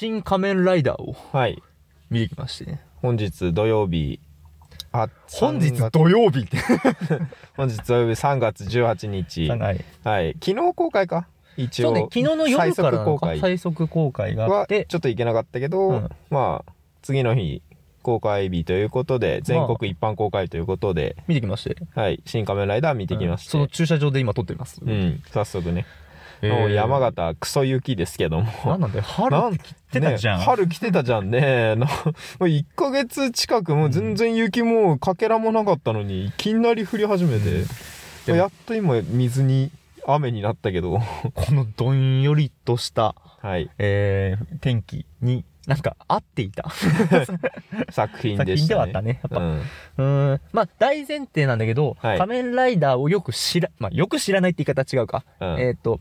新仮面ライダーをはい。見てきましてね。本日土曜日、あ、本日3月土曜日って。本日土曜日3月18日。はい。はい。昨日公開か？一応。そうね、昨日の夜からなのか最速公開最速公開があはって、ちょっといけなかったけど、うんまあ、次の日、公開日ということで、全国一般公開ということで、見てきまして。はい。新仮面ライダー見てきまして。その駐車場で今撮ってます。うん、早速ね。えーもう山形、クソ雪ですけども。なんなんで春来てたじゃん。ね春来てたじゃんね。なもう1ヶ月近くもう全然雪もかけらもなかったのに、いきなり降り始めて、でもやっと今水に、雨になったけど、このどんよりとした、はい、えー天気になんか合っていた 作品作でしたね。はあったね。やっぱ、うんうーん。まあ大前提なんだけど、はい仮面ライダーをよく知ら、まあよく知らないって言い方は違うか。うんえっ、と、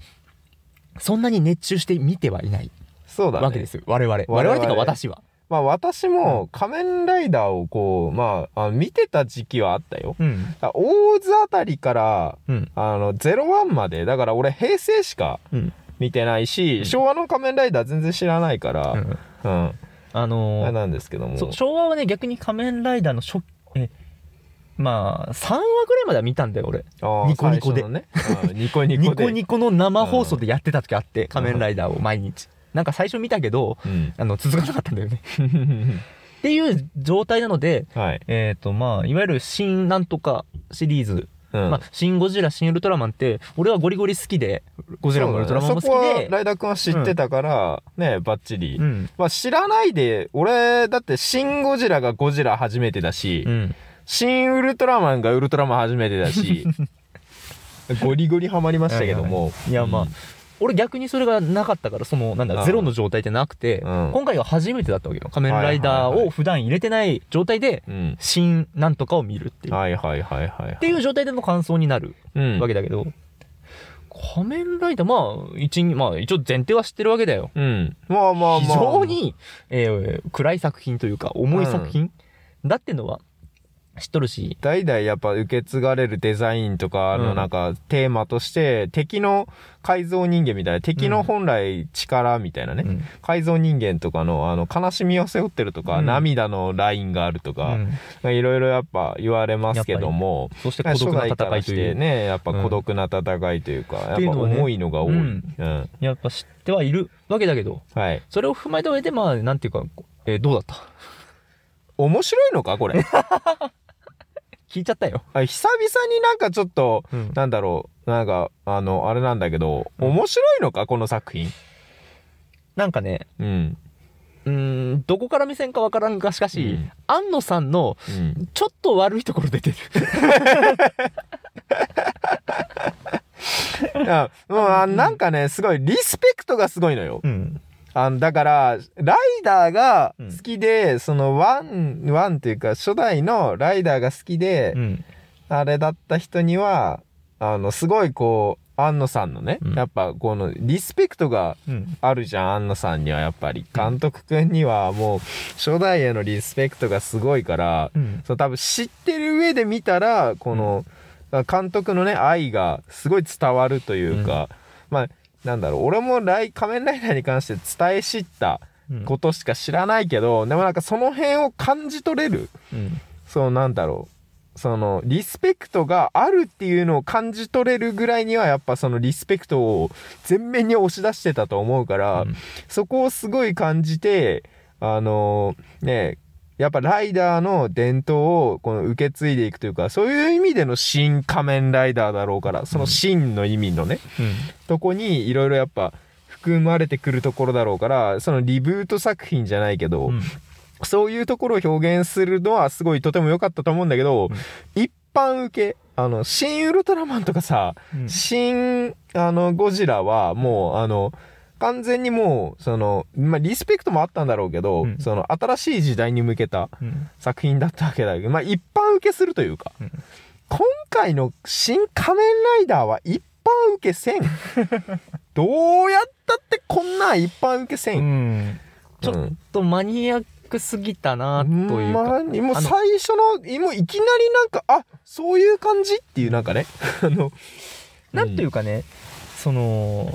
そんなに熱中して見てはいないそうだね。わけですよ。我々。我我々々っていうか私は。まあ私も仮面ライダーをこう、まあ、あの見てた時期はあったよ。うん。あ大津あたりから、うん。あの、01まで、だから俺平成しかうん。見てないし、うん昭和の仮面ライダー全然知らないから、うんうん。あのーなんですけども。昭和はね、逆に仮面ライダーの初、え、まあ、3話ぐらいまでは見たんだよ、俺。ニコニコでね、うんニコニコで。ニコニコの生放送でやってた時あって、仮面ライダーを毎日。なんか最初見たけど、うん。あの、続かなかったんだよね。っていう状態なので、はい。えっ、と、まあ、いわゆる新なんとかシリーズ、うんまあ、新ゴジラ、新ウルトラマンって、俺はゴリゴリ好きで、ゴジラもウルトラマンも好きそこはで、ライダー君は知ってたから、ね、バッチリ。うん。まあ知らないで、俺、だって、新ゴジラがゴジラ初めてだし、うん。新ウルトラマンがウルトラマン初めてだし、ゴリゴリハマりましたけども。いや、まあ、俺逆にそれがなかったから、その、なんだ、ゼロの状態ってなくて、うん今回が初めてだったわけよ。仮面ライダーを普段入れてない状態で、うん。新なんとかを見るっていう。はいはいはいはい。っていう状態での感想になるうんわけだけど、仮面ライダー、まあ、一に、まあ、一応前提は知ってるわけだよ。うん。まあまあまあ。非常に、えー暗い作品というか、重い作品、だってのは知っとるし、代々やっぱ受け継がれるデザインとかうんのなんかテーマとして、敵の改造人間みたいな、敵の本来力みたいなね、うん。改造人間とかのあの悲しみを背負ってるとか、うん。涙のラインがあるとうか、んいろいろやっぱ言われますけども、そして孤独な戦いという。てね、やっぱ孤独な戦いというか、やっぱ重いのが多い。やっぱ知ってはいるわけだけど、はい。それを踏まえた上で、まあ、なんていうか、えーどうだった？面白いのかこれ。聞いちゃったよ。あ久々になんかちょっと、うんなんだろう、なんか、あの、あれなんだけど、うん面白いのか？この作品。なんかね、うん。うーん、どこから目線かわからんが、しかし、うん安野さんの、うん。ちょっと悪いところ出てる。いやもうあなんかね、すごい、リスペクトがすごいのよ。うん。あのだから、ライダーが好きで、その one、one っていうか、初代のライダーが好きで、うん。あれだった人には、あの、すごいこう、庵野さんのね、うんやっぱこのリスペクトがうん。あるじゃん、庵野さんにはやっぱり。監督くんにはもう、初代へのリスペクトがすごいから、うん。そう多分知ってる上で見たら、この、監督のね、愛がすごい伝わるというか、まあ、なんだろう、俺も仮面ライダーに関して伝え知ったうんことしか知らないけど、でもなんかその辺を感じ取れる。うん。そうなんだろう。そのリスペクトがあるっていうのを感じ取れるぐらいにはやっぱそのリスペクトを全面に押し出してたと思うから、うんそこをすごい感じてあのねやっぱライダーの伝統をこの受け継いでいくというかそういう意味での新仮面ライダーだろうからその新の意味のね、うん。とこにいろいろやっぱ含まれてくるところだろうからそのリブート作品じゃないけど、うん。そういうところを表現するのはすごいとても良かったと思うんだけど、うん。一般受け、あの、新ウルトラマンとかさ、うん。新、あの、ゴジラはもう、あの、完全にもう、その、まあ、リスペクトもあったんだろうけど、うんその、新しい時代に向けたうん。作品だったわけだけど、まあ、一般受けするというか、うん今回の新仮面ライダーは一般受けせん。どうやったってこんなん一般受けせん？うん。ちょっうんとマニアックすぎたな、というか。まあ、もう最初の、もういきなりなんか、あ、そういう感じ？っていうなんかね、あの、なんというかね、その、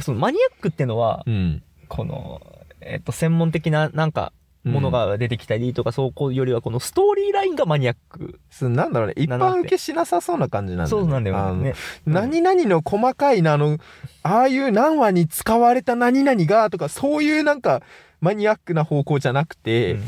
そのマニアックってのは、うん。この、えっと、専門的ななんか、ものが出てきたりとか、そうこうよりはこのストーリーラインがマニアック。すなんだろうね。一般受けしなさそうな感じなんだよね。そうなんだよね。何々の細かいなあのああいう何話に使われた何々がとかそういうなんかマニアックな方向じゃなくて、うん。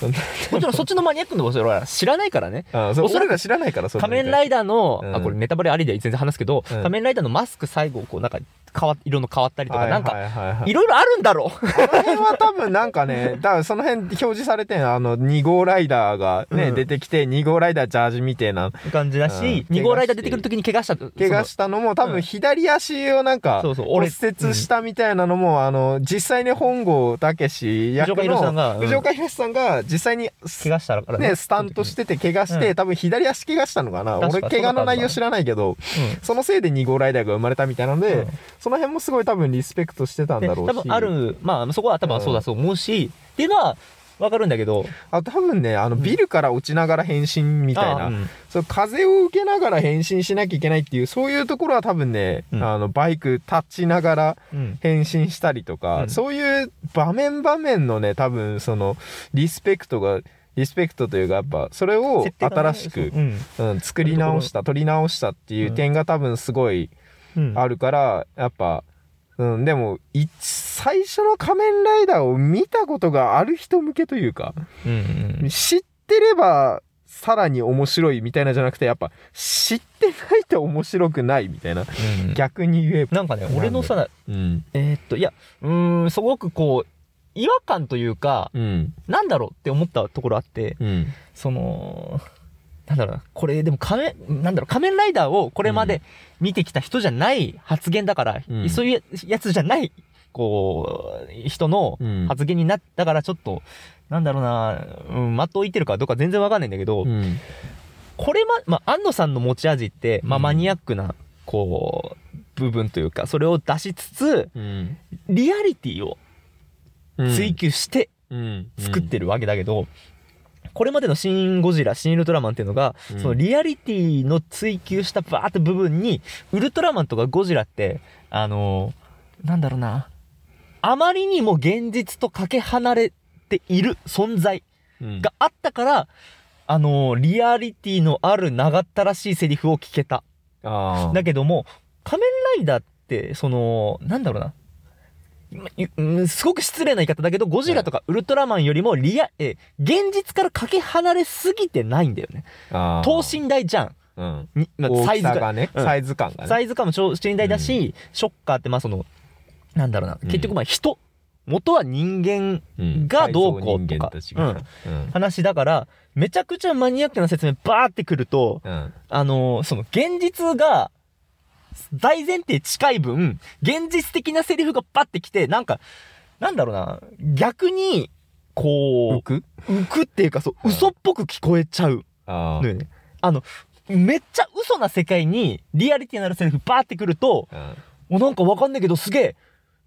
もちろんそっちのマニアックのことは知らないからね。あそうおそらく俺ら知らないからそ仮面ライイダーの、うん。あ、これネタバレありで全然話すけど、うん。仮面ライダーのマスク最後、こうなんか変わ、色の変わったりとか、なんか、はいろいろあるんだろう。この辺は多分なんかね、だからその辺表示されてんあの、2号ライダーがね、うん。出てきて、2号ライダージャージみたいな、感じだし、うん。2号ライダー出てくるときに怪我した。怪我したのも多分うん。左足をなんか骨俺折したみたいなのも、あの、実際に本郷武史役藤岡弘さん弘さんが実際に、怪我したからね、スタントしてて怪我して、うん。多分左足怪我したのかな。俺怪我の内容知らないけど、うん。そのせいで2号ライダーが生まれたみたいなので、うんその辺もすごい多分リスペクトしてたんでだろうし。多分ある、まあそこは多分そうだと思うし、っていうのはわかるんだけど、あ多分ねあのビルから落ちながら変身みたいな、あうん。そう風を受けながら変身しなきゃいけないっていうそういうところは多分ね、うん。あのバイク立ちながらうん。変身したりとか、うん。そういう場面場面のね多分そのリスペクトがリスペクトというかやっぱそれを新しく、う。ん。うん、作り直した取り直したっていう点が多分すごいうんあるからやっぱ、うん、でもい最初の仮面ライダーを見たことがある人向けというか、うんうん知ってればさらに面白いみたいなじゃなくてやっぱ知ってないと面白くないみたいなうん逆に言えば。なんかね、俺のさ、うん。えーっと、いや、うーん、すごくこう、違和感というか、うん。なんだろうって思ったところあって、うん。その、なんだろうな、これでも仮面、なんだろう、仮面ライダーをこれまで見てきた人じゃない発言だから、うん。そういうやつじゃない、こう、人のうん発言になったからちょっと、なんだろうな、うん、的をいてるかどうか全然わかんないんだけど、うん。これま、まあ、安野さんの持ち味って、まあ、うん。マニアックな、こう、部分というか、それを出しつつ、うん。リアリティを追求してうん。作ってるわけだけど、これまでのシン・ゴジラ、シン・ウルトラマンっていうのが、うんそのリアリティの追求したバーって部分に、ウルトラマンとかゴジラって、あのーなんだろうな、あまりにも現実とかけ離れている存在うんがあったから、あのーリアリティのある長ったらしいセリフを聞けた。だけども、仮面ライダーって、その、なんだろうな。すごく失礼な言い方だけど、ゴジラとかウルトラマンよりもリア、え、現実からかけ離れすぎてないんだよね。等身大じゃん。うん。にまあ大サイズが。きさがねうん。サイズ感がね。サイズ感も等身大だし、ショッカーってまあその、なんだろうな。うん。結局まあ人。元は人間うん。がどうこうとか。話だから、めちゃくちゃマニアックな説明バーってくると、うん。あのーその現実が大前提近い分、現実的なセリフがパッてきて、なんか、なんだろうな、逆に、こ浮く？う、浮くっていうか、そう、嘘っぽく聞こえちゃう。あね。あの、めっちゃ嘘な世界にリアリティのあるセリフバーってくると、うん。お、なんかわかんないけどすげえ、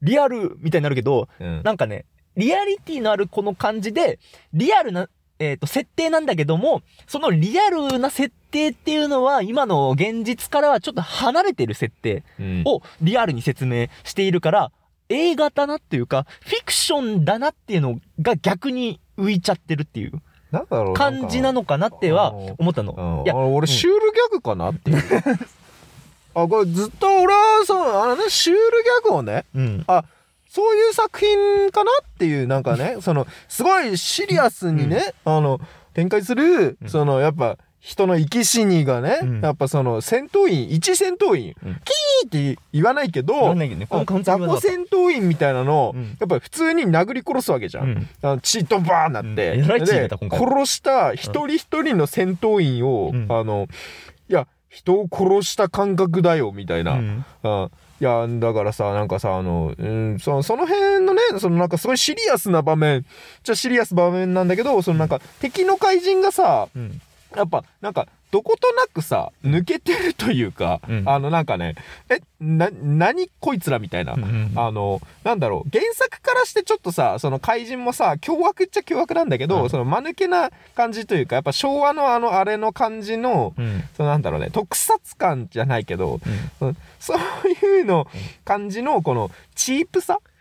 リアルみたいになるけど、うん。なんかね、リアリティのあるこの感じで、リアルな、えっ、と、設定なんだけども、そのリアルな設定っていうのは、今の現実からはちょっと離れてる設定うん。をリアルに説明しているから、映画だなっていうか、フィクションだなっていうのが逆に浮いちゃってるっていうなんだろう感じなのかなっては思ったの。うんいやあ、俺シュールギャグかなっていう。あこれずっと俺はそうあのねシュールギャグをねうん。そういう作品かなっていうなんかね そのすごいシリアスにね、あの展開する、うん。そのやっぱ人の生き死にがね、うん。やっぱその戦闘員一戦闘員、うん。キーって言わないけど雑魚戦闘員みたいなのを、うん。やっぱ普通に殴り殺すわけじゃん、うん。あの血とバーンなって、で殺した一人一人の戦闘員を、うん。あのいや人を殺した感覚だよみたいな、うん。うんいやだからさなんかさあの、うん、そその辺のねそのなんかすごいシリアスな場面じゃシリアス場面なんだけどそのなんか敵の怪人がさうん。やっぱなんかどことなくさ抜けてるというか、うん。あのなんかねえな何こいつらみたいな、うんあの、なんだろう、原作からしてちょっとさ、その怪人もさ、凶悪っちゃ凶悪なんだけど、うん。その間抜けな感じというか、やっぱ昭和のあの、あれの感じの、うん。そのなんだろうね、特撮感じゃないけど、うん。うんそういうの感じの、この、チープさうん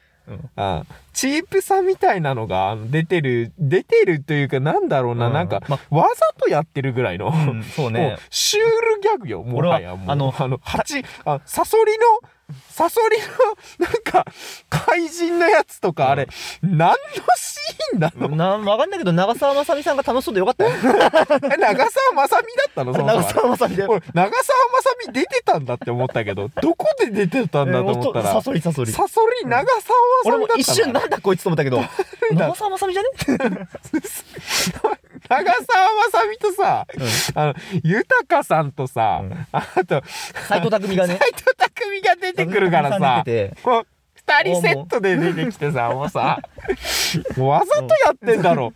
あチープさみたいなのが出てる出てるというかなんだろうな、うん。なんか、まわざとやってるぐらいの、うんそうもねうシュールギャグよもはやもう。あのあの蜂あサソリのサソリのなんか怪人のやつとかあれ、何のシーンなの？なわかんないけど長澤まさみさんが楽しそうでよかったよ。え長澤まさみだったの？そもそも長澤まさみで俺長澤まさみ出てたんだって思ったけど どこで出てたんだと思ったら、サソリサソリ。サソリ長澤まさ俺もみだったの一瞬なんだこいつと思ったけど 長澤まさみじゃね？長澤まさみとさ、あの豊さんとさ、うん。あと斎藤匠がね。斎藤匠が出てくるからさこう二人セットで出てきてさもうさもうわざとやってんだろ、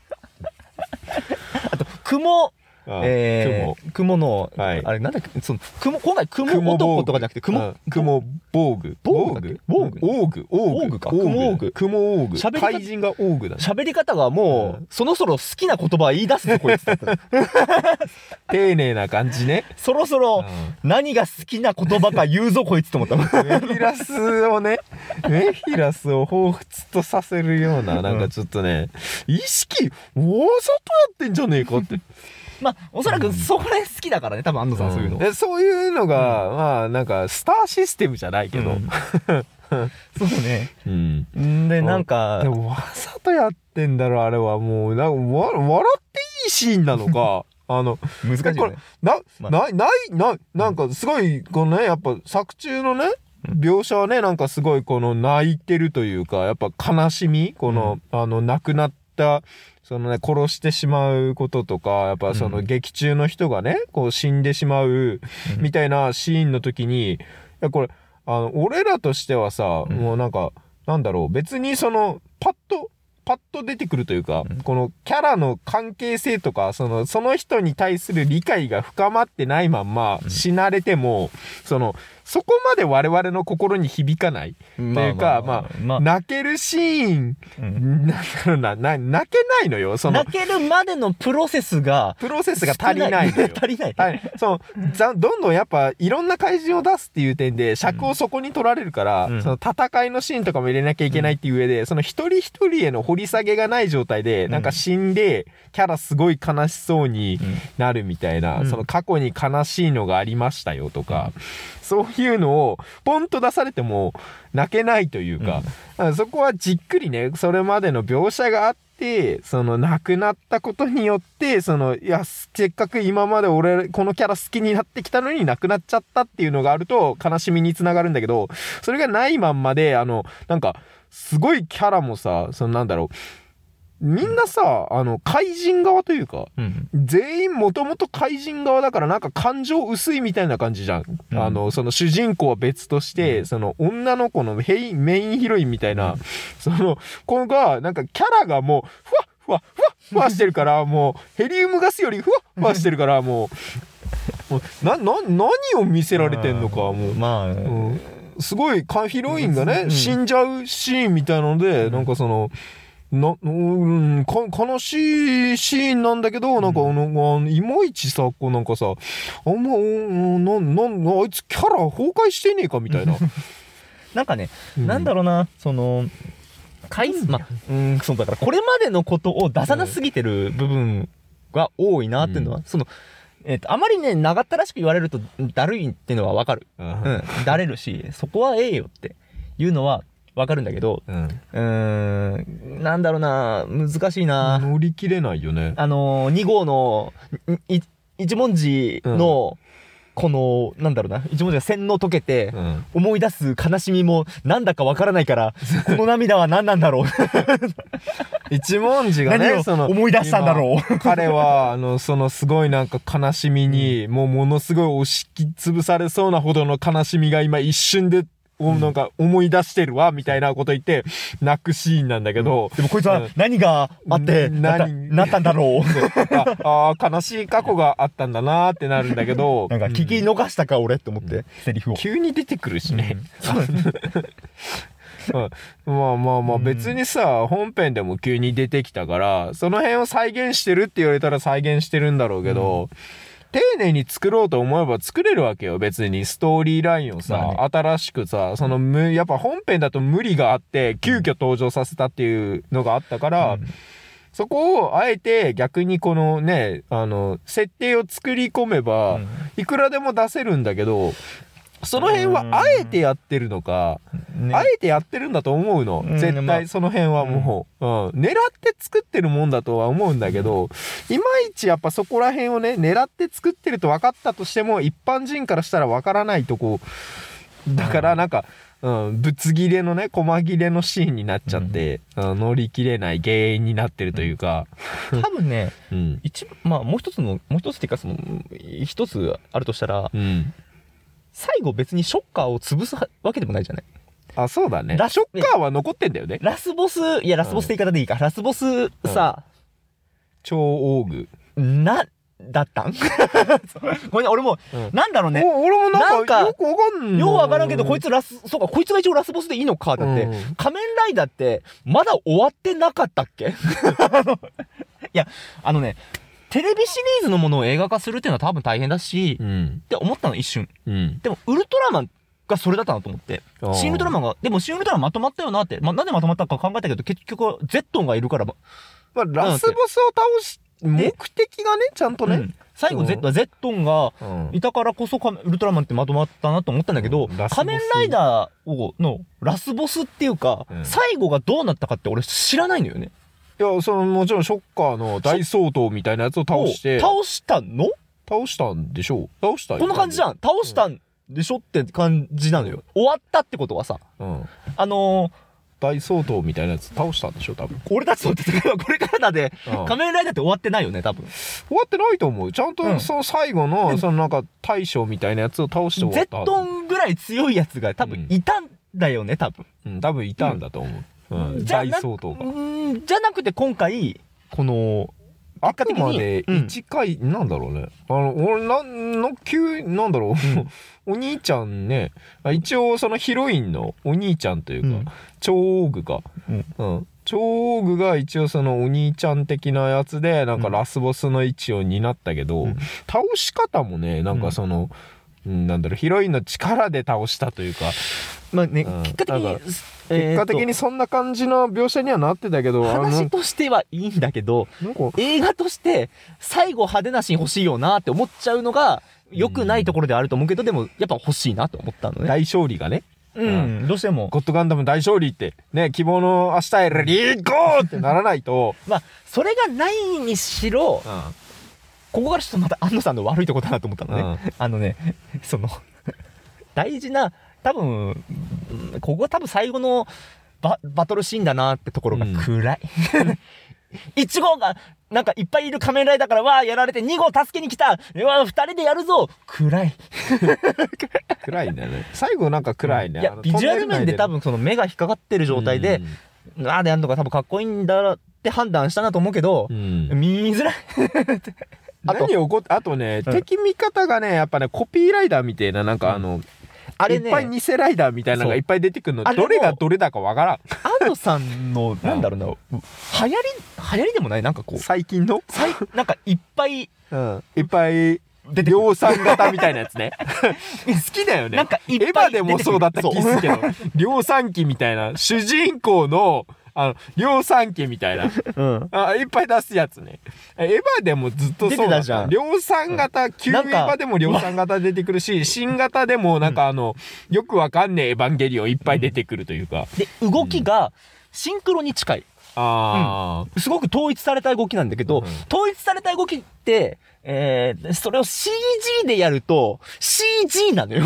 雲うんえー、雲。の、はい。あれなんだっけその雲今回雲雲男とかじゃなくて雲、うん雲防具。防具防具？防具。防具。か。雲防具。雲防具。喋り方怪人が防具だね。喋り方がもう、うん。そろそろ好きな言葉言い出すぞこいつ 丁寧な感じね。そろそろう何が好きな言葉か言うぞこいつと思った。メフィラスをね。メフィラスを彷彿とさせるようななんかちょっとね意識わざとやってんじゃねえかってまあおそらくそれ好きだからね多分安藤さんそういうの、でそういうのが、まあなんかスターシステムじゃないけど、うん。そうね。うん。んでなんかでもわざとやってんだろあれはもう。なんかわ笑っていいシーンなのか。あの難しいよね。な、まあ。ないないななんかすごいこのねやっぱ作中のね描写はねなんかすごいこの泣いてるというかやっぱ悲しみこの、あの亡くなったそのね殺してしまうこととかやっぱそのうん劇中の人がねこう死んでしまううん。みたいなシーンの時にいやこれあの俺らとしてはさ、うん。もうなんかなんだろう別にそのパッとパッと出てくるというか、うん。このキャラの関係性とかそのその人に対する理解が深まってないまんまうん。死なれても、そのそこまで我々の心に響かない、まっていうかままあ。泣けるシーン、うん。なんだろうな。な泣けないのよ。その泣けるまでのプロセスがプロセスが足りないのよ。足りない。はい、そうざどんどんやっぱいろんな怪人を出すっていう点で尺をそこに取られるから、うん。その戦いのシーンとかも入れなきゃいけないっていう上で、その一人一人への掘り下げがない状態で、うん。なんか死んでキャラすごい悲しそうになるみたいな、うん。その過去に悲しいのがありましたよとか、そういうのをポンと出されても泣けないというか、だからそこはじっくりねそれまでの描写があってその亡くなったことによってそのいやせっかく今まで俺このキャラ好きになってきたのに亡くなっちゃったっていうのがあると悲しみにつながるんだけどそれがないまんまであのなんかすごいキャラもさそのなんだろうみんなさあの怪人側というかうん。全員もともと怪人側だからなんか感情薄いみたいな感じじゃん、うん。あのその主人公は別として、その女の子のヘイメインヒロインみたいな、うん。その子がなんかキャラがもうふわっふわっふわっふわしてるからもうヘリウムガスよりふわっふわしてるからもうもうなな何を見せられてんのかもう。まあ、うん。すごいかヒロインがね、うん。死んじゃうシーンみたいなので、うん。なんかそのなうんか悲しいシーンなんだけどなんかあの、あいまいちさこうなんかさあんまうんなんなんあいつキャラ崩壊してねえかみたいな、なんかね、うん。なんだろうなその回数まあうんそうだからこれまでのことを出さなすぎてる部分が多いなっていうのは、そのえっとあまりね長ったらしく言われるとだるいっていうのはわかる、うん。うん、だれるしそこはええよっていうのはわかるんだけどうん。んなんだろうな難しいな、乗り切れないよね。あのー、2号の一文字の、このなんだろうな一文字が洗脳解けて、うん。思い出す悲しみもなんだかわからないから この涙は何なんだろう。一文字がねその思い出したんだろう。今彼はあのそのすごいなんか悲しみに、もうものすごい押しつぶされそうなほどの悲しみが今一瞬でおなんか思い出してるわみたいなこと言って泣くシーンなんだけど、でもこいつはうん。何があってん。なった何？なったんだろう。ああー悲しい過去があったんだなーってなるんだけど。なんか聞き逃したか俺って思って、セリフを。急に出てくるしね、そう うん。まあまあまあうん別にさ本編でも急に出てきたからその辺を再現してるって言われたら再現してるんだろうけど、丁寧に作ろうと思えば作れるわけよ。別にストーリーラインをさ、ま新しくさ、そのむ、やっぱ本編だと無理があって、急遽登場させたっていうのがあったから、うん。そこをあえて逆にこのね、あの、設定を作り込めば、うん。いくらでも出せるんだけど、その辺はあえてやってるのか、ね。あえてやってるんだと思うの。うん絶まあ対その辺はもう、うん。狙って作ってるもんだとは思うんだけど、いまいちやっぱそこら辺をね、狙って作ってると分かったとしても、一般人からしたら分からないとこ、だからなんか、うん、ぶつ切れのね、細切れのシーンになっちゃって、うん。乗り切れない原因になってるというか、多分ね、うん。一番、まあもう一つの、もう一つっていうかその、一つあるとしたら、うん。最後別にショッカーを潰すわけでもないじゃないあ、そうだね。ラショッカーは残ってんだよね。ラスボス、いやラスボスって言い方でいいか、ラスボスさ、超オーグ。な、だったん？ごめんね、俺も、うんなんだろうね。お俺もななんんかかよくわかんない。ようわからんけど、こいつラス、そうか、こいつが一応ラスボスでいいのか、だって。うん仮面ライダーって、まだ終わってなかったっけ？あのいや、あのね、テレビシリーズのものを映画化するっていうのは多分大変だし、うん。って思ったの、一瞬。うん。でも、ウルトラマンがそれだったなと思って。シン・ウルトラマンが、でもシン・ウルトラマンまとまったよなって、まあ、なんでまとまったか考えたけど、結局、ゼットンがいるから、まあ、ラスボスを倒し、目的がね、ちゃんとね。うん最後うんゼット、ゼットンがうんいたからこそ、ウルトラマンってまとまったなと思ったんだけど、うん仮面ライダーをのラスボスっていうか、うん最後がどうなったかって俺知らないのよね。いや、その、もちろんショッカーの大総統みたいなやつを倒して、を倒したの？倒したんでしょう倒したこんな感じじゃん。ん。倒したんでしょって感じなのよ。終わったってことはさ、うん。あのー大総統みたいなやつ倒したんでしょ多分。俺たちの戦いはこれからだで、うん仮面ライダーって終わってないよね、多分。終わってないと思う。ちゃんうんとその最後の、そのなんか大将みたいなやつを倒して終わゼったはず。ットンぐらい強いやつが多分いたんだよね、多分。うん、多分いたんだと思う。うん。大じゃあな総統が。うん。じゃなくて今回、この、あくまでうん。1回、なんだろうね。あの、俺、なんの、急、なんだろう。お兄ちゃんね、あ一応そのヒロインのお兄ちゃんというか、うん。超オーグが、うん。うん。超オーグが一応そのお兄ちゃん的なやつで、なんかうん。ラスボスの位置を担ったけど、うん。倒し方もね、なんかその、うん、なんだろう、ヒロインの力で倒したというか、まあね、うん。結果的に、なんかえー結果的にとそんな感じの描写にはなってたけど、話としてはいいんだけど、なんか、映画として最後派手なシーン欲しいよなって思っちゃうのが良くないところではあると思うけど、でもやっぱ欲しいなと思ったのね。大勝利がね、うん、どうしても。ゴッドガンダム大勝利って、ね、希望の明日へレディーゴーってならないと、まあ、それがないにしろ、ここからちょっとまた安野さんの悪いとこだなと思ったのね。あのね、その、大事な、多分、うんここが多分最後のババトルシーンだなってところが暗い。1号が、なんかいっぱいいる仮面ライダーから、わあ、やられて、2号助けに来たうわあ、2人でやるぞ暗い。暗いんだよね。最後なんか暗いね。いや、ビジュアル面で多分その目が引っかかってる状態で、ああでやるのが多分かっこいいんだって判断したなと思うけどう、ん、見づらい。あと何起こっあとね、うん敵味方がね、やっぱね、コピーライダーみたいな、なんかあの、あれねいっぱい偽ライダーみたいなのがいっぱい出てくるの。どれがどれだかわからん。安野さんの、なんだろうな、流行り、流行りでもない？なんかこう、最近の？さいなんかいっぱいうん。いっぱい、出てくる。量産型みたいなやつね。好きだよね。なんかいっエヴぱいァでもそうだった気するけど、量産機みたいな、主人公の、あの、量産機みたいな。うん。あ、いっぱい出すやつね。エヴァでもずっとそうだ出てたじゃん量産型、旧エヴァでも量産型出てくるし、新型でもなんかあの、よくわかんねえエヴァンゲリオンいっぱい出てくるというか。で、動きが、シンクロに近い。あすごく統一された動きなんだけど、うん統一された動きって、えー、それを CG でやると、CG なのよ。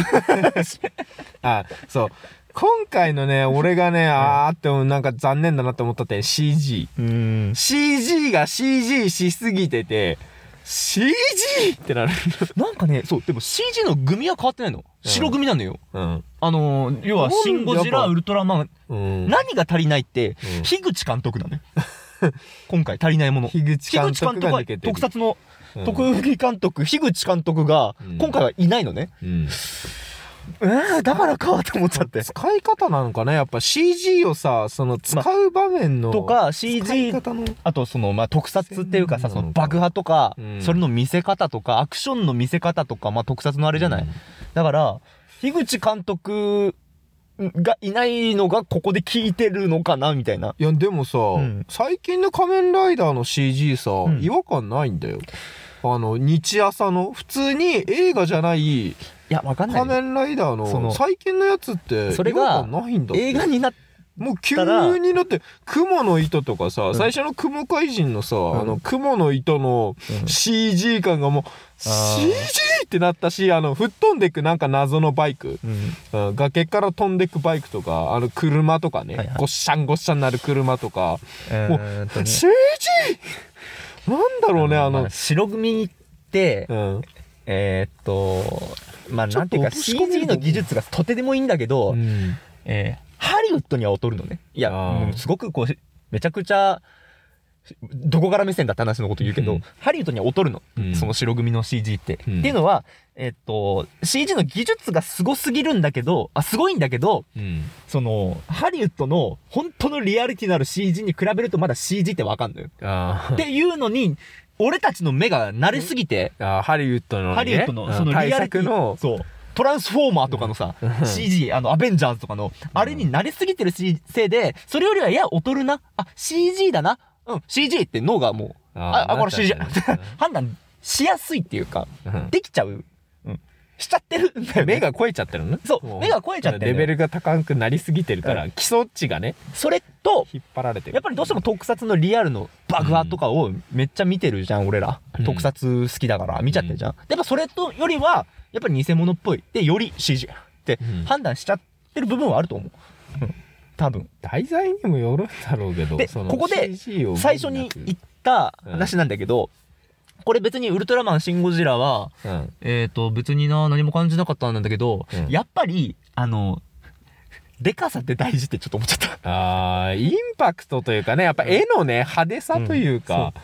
あ。あ、そう。今回のね、俺がね、あーってなんか残念だなって思ったって CG。うん。CG が CG しすぎてて、CG ってなる。なんかね、そう、でも CG の組は変わってないの。白組なのよ。うん。あのー、要は、シン・ゴジラ、ウルトラマン、うん。何が足りないって、うん樋口監督なのよ。今回足りないもの。樋口監督は。特撮のうん特技監督、樋口監督がうん今回はいないのね。うん。うんだからかと思っちゃって。使い方なのかねやっぱ CG をさその使う場面の、とか CG あとそのまあ特撮っていうかさその爆破とか、うん。それの見せ方とかアクションの見せ方とかまあ特撮のあれじゃない、だから樋口監督がいないのがここで効いてるのかなみたいな。いやでもさ、ん。最近の仮面ライダーの CG さ、ん。違和感ないんだよあの日朝の普通に映画じゃないいやわかんない。よ仮面ライダーそのの最近のやつってそれが違和感ないんだって。映画になっもう急になって雲の糸とかさ、ん。最初の雲怪人のさ、ん。あの雲の糸のうん。CG 感がもうあー。CG ってなったしあの吹っ飛んでくなんか謎のバイク、うん。うん、崖から飛んでくバイクとかあの車とかね、はいはい。ごっしゃんごっしゃんなる車とか、えーっとね。CG なんだろうねあの、まあ白組ってうん。えーっとまあなんていうか落とし込める CG の技術がとてでもいいんだけど、うん。えーハリウッドには劣るのね。いや、あー。うんすごくこう、めちゃくちゃ、どこから目線だって話のこと言うけど、うん。ハリウッドには劣るの。うん。その白組の CG って。うん。っていうのは、えっと、CG の技術がすごすぎるんだけど、あ、すごいんだけど、うん。その、ハリウッドの本当のリアリティのある CG に比べるとまだ CG ってわかんのよ。っていうのに、俺たちの目が慣れすぎて、あーハリウッドの、ね、ハリウッドのその対リアリティ策の。そう。トランスフォーマーとかのさ、うん。CG あのアベンジャーズとかのあれに慣れすぎてるしせいでそれよりはいや劣るな。あ CG だな。うん CG って脳がもうああこれ CG 判断しやすいっていうかうん。できちゃう、うん、しちゃってる。んだよね目が超えちゃってるのね。もそう。目が超えちゃってるレベルが高くなりすぎてるから、基礎値がね。それと引っ張られてる。やっぱりどうしても特撮のリアルの爆破とかをめっちゃ見てるじゃん、俺ら。うん。特撮好きだから見ちゃってるじゃん。やっぱそれとよりは、やっぱり偽物っぽい。で、より CG ってうん。判断しちゃってる部分はあると思う。うん。多分。題材にもよるんだろうけどでここで最初に言った話なんだけど、これ別にウルトラマンシン・ゴジラは、うん。えっ、と、別にな、何も感じなかったんだけど、うん。やっぱり、あの、でかさって大事ってちょっと思っちゃった。あーインパクトというかねやっぱ絵のね派手さというか、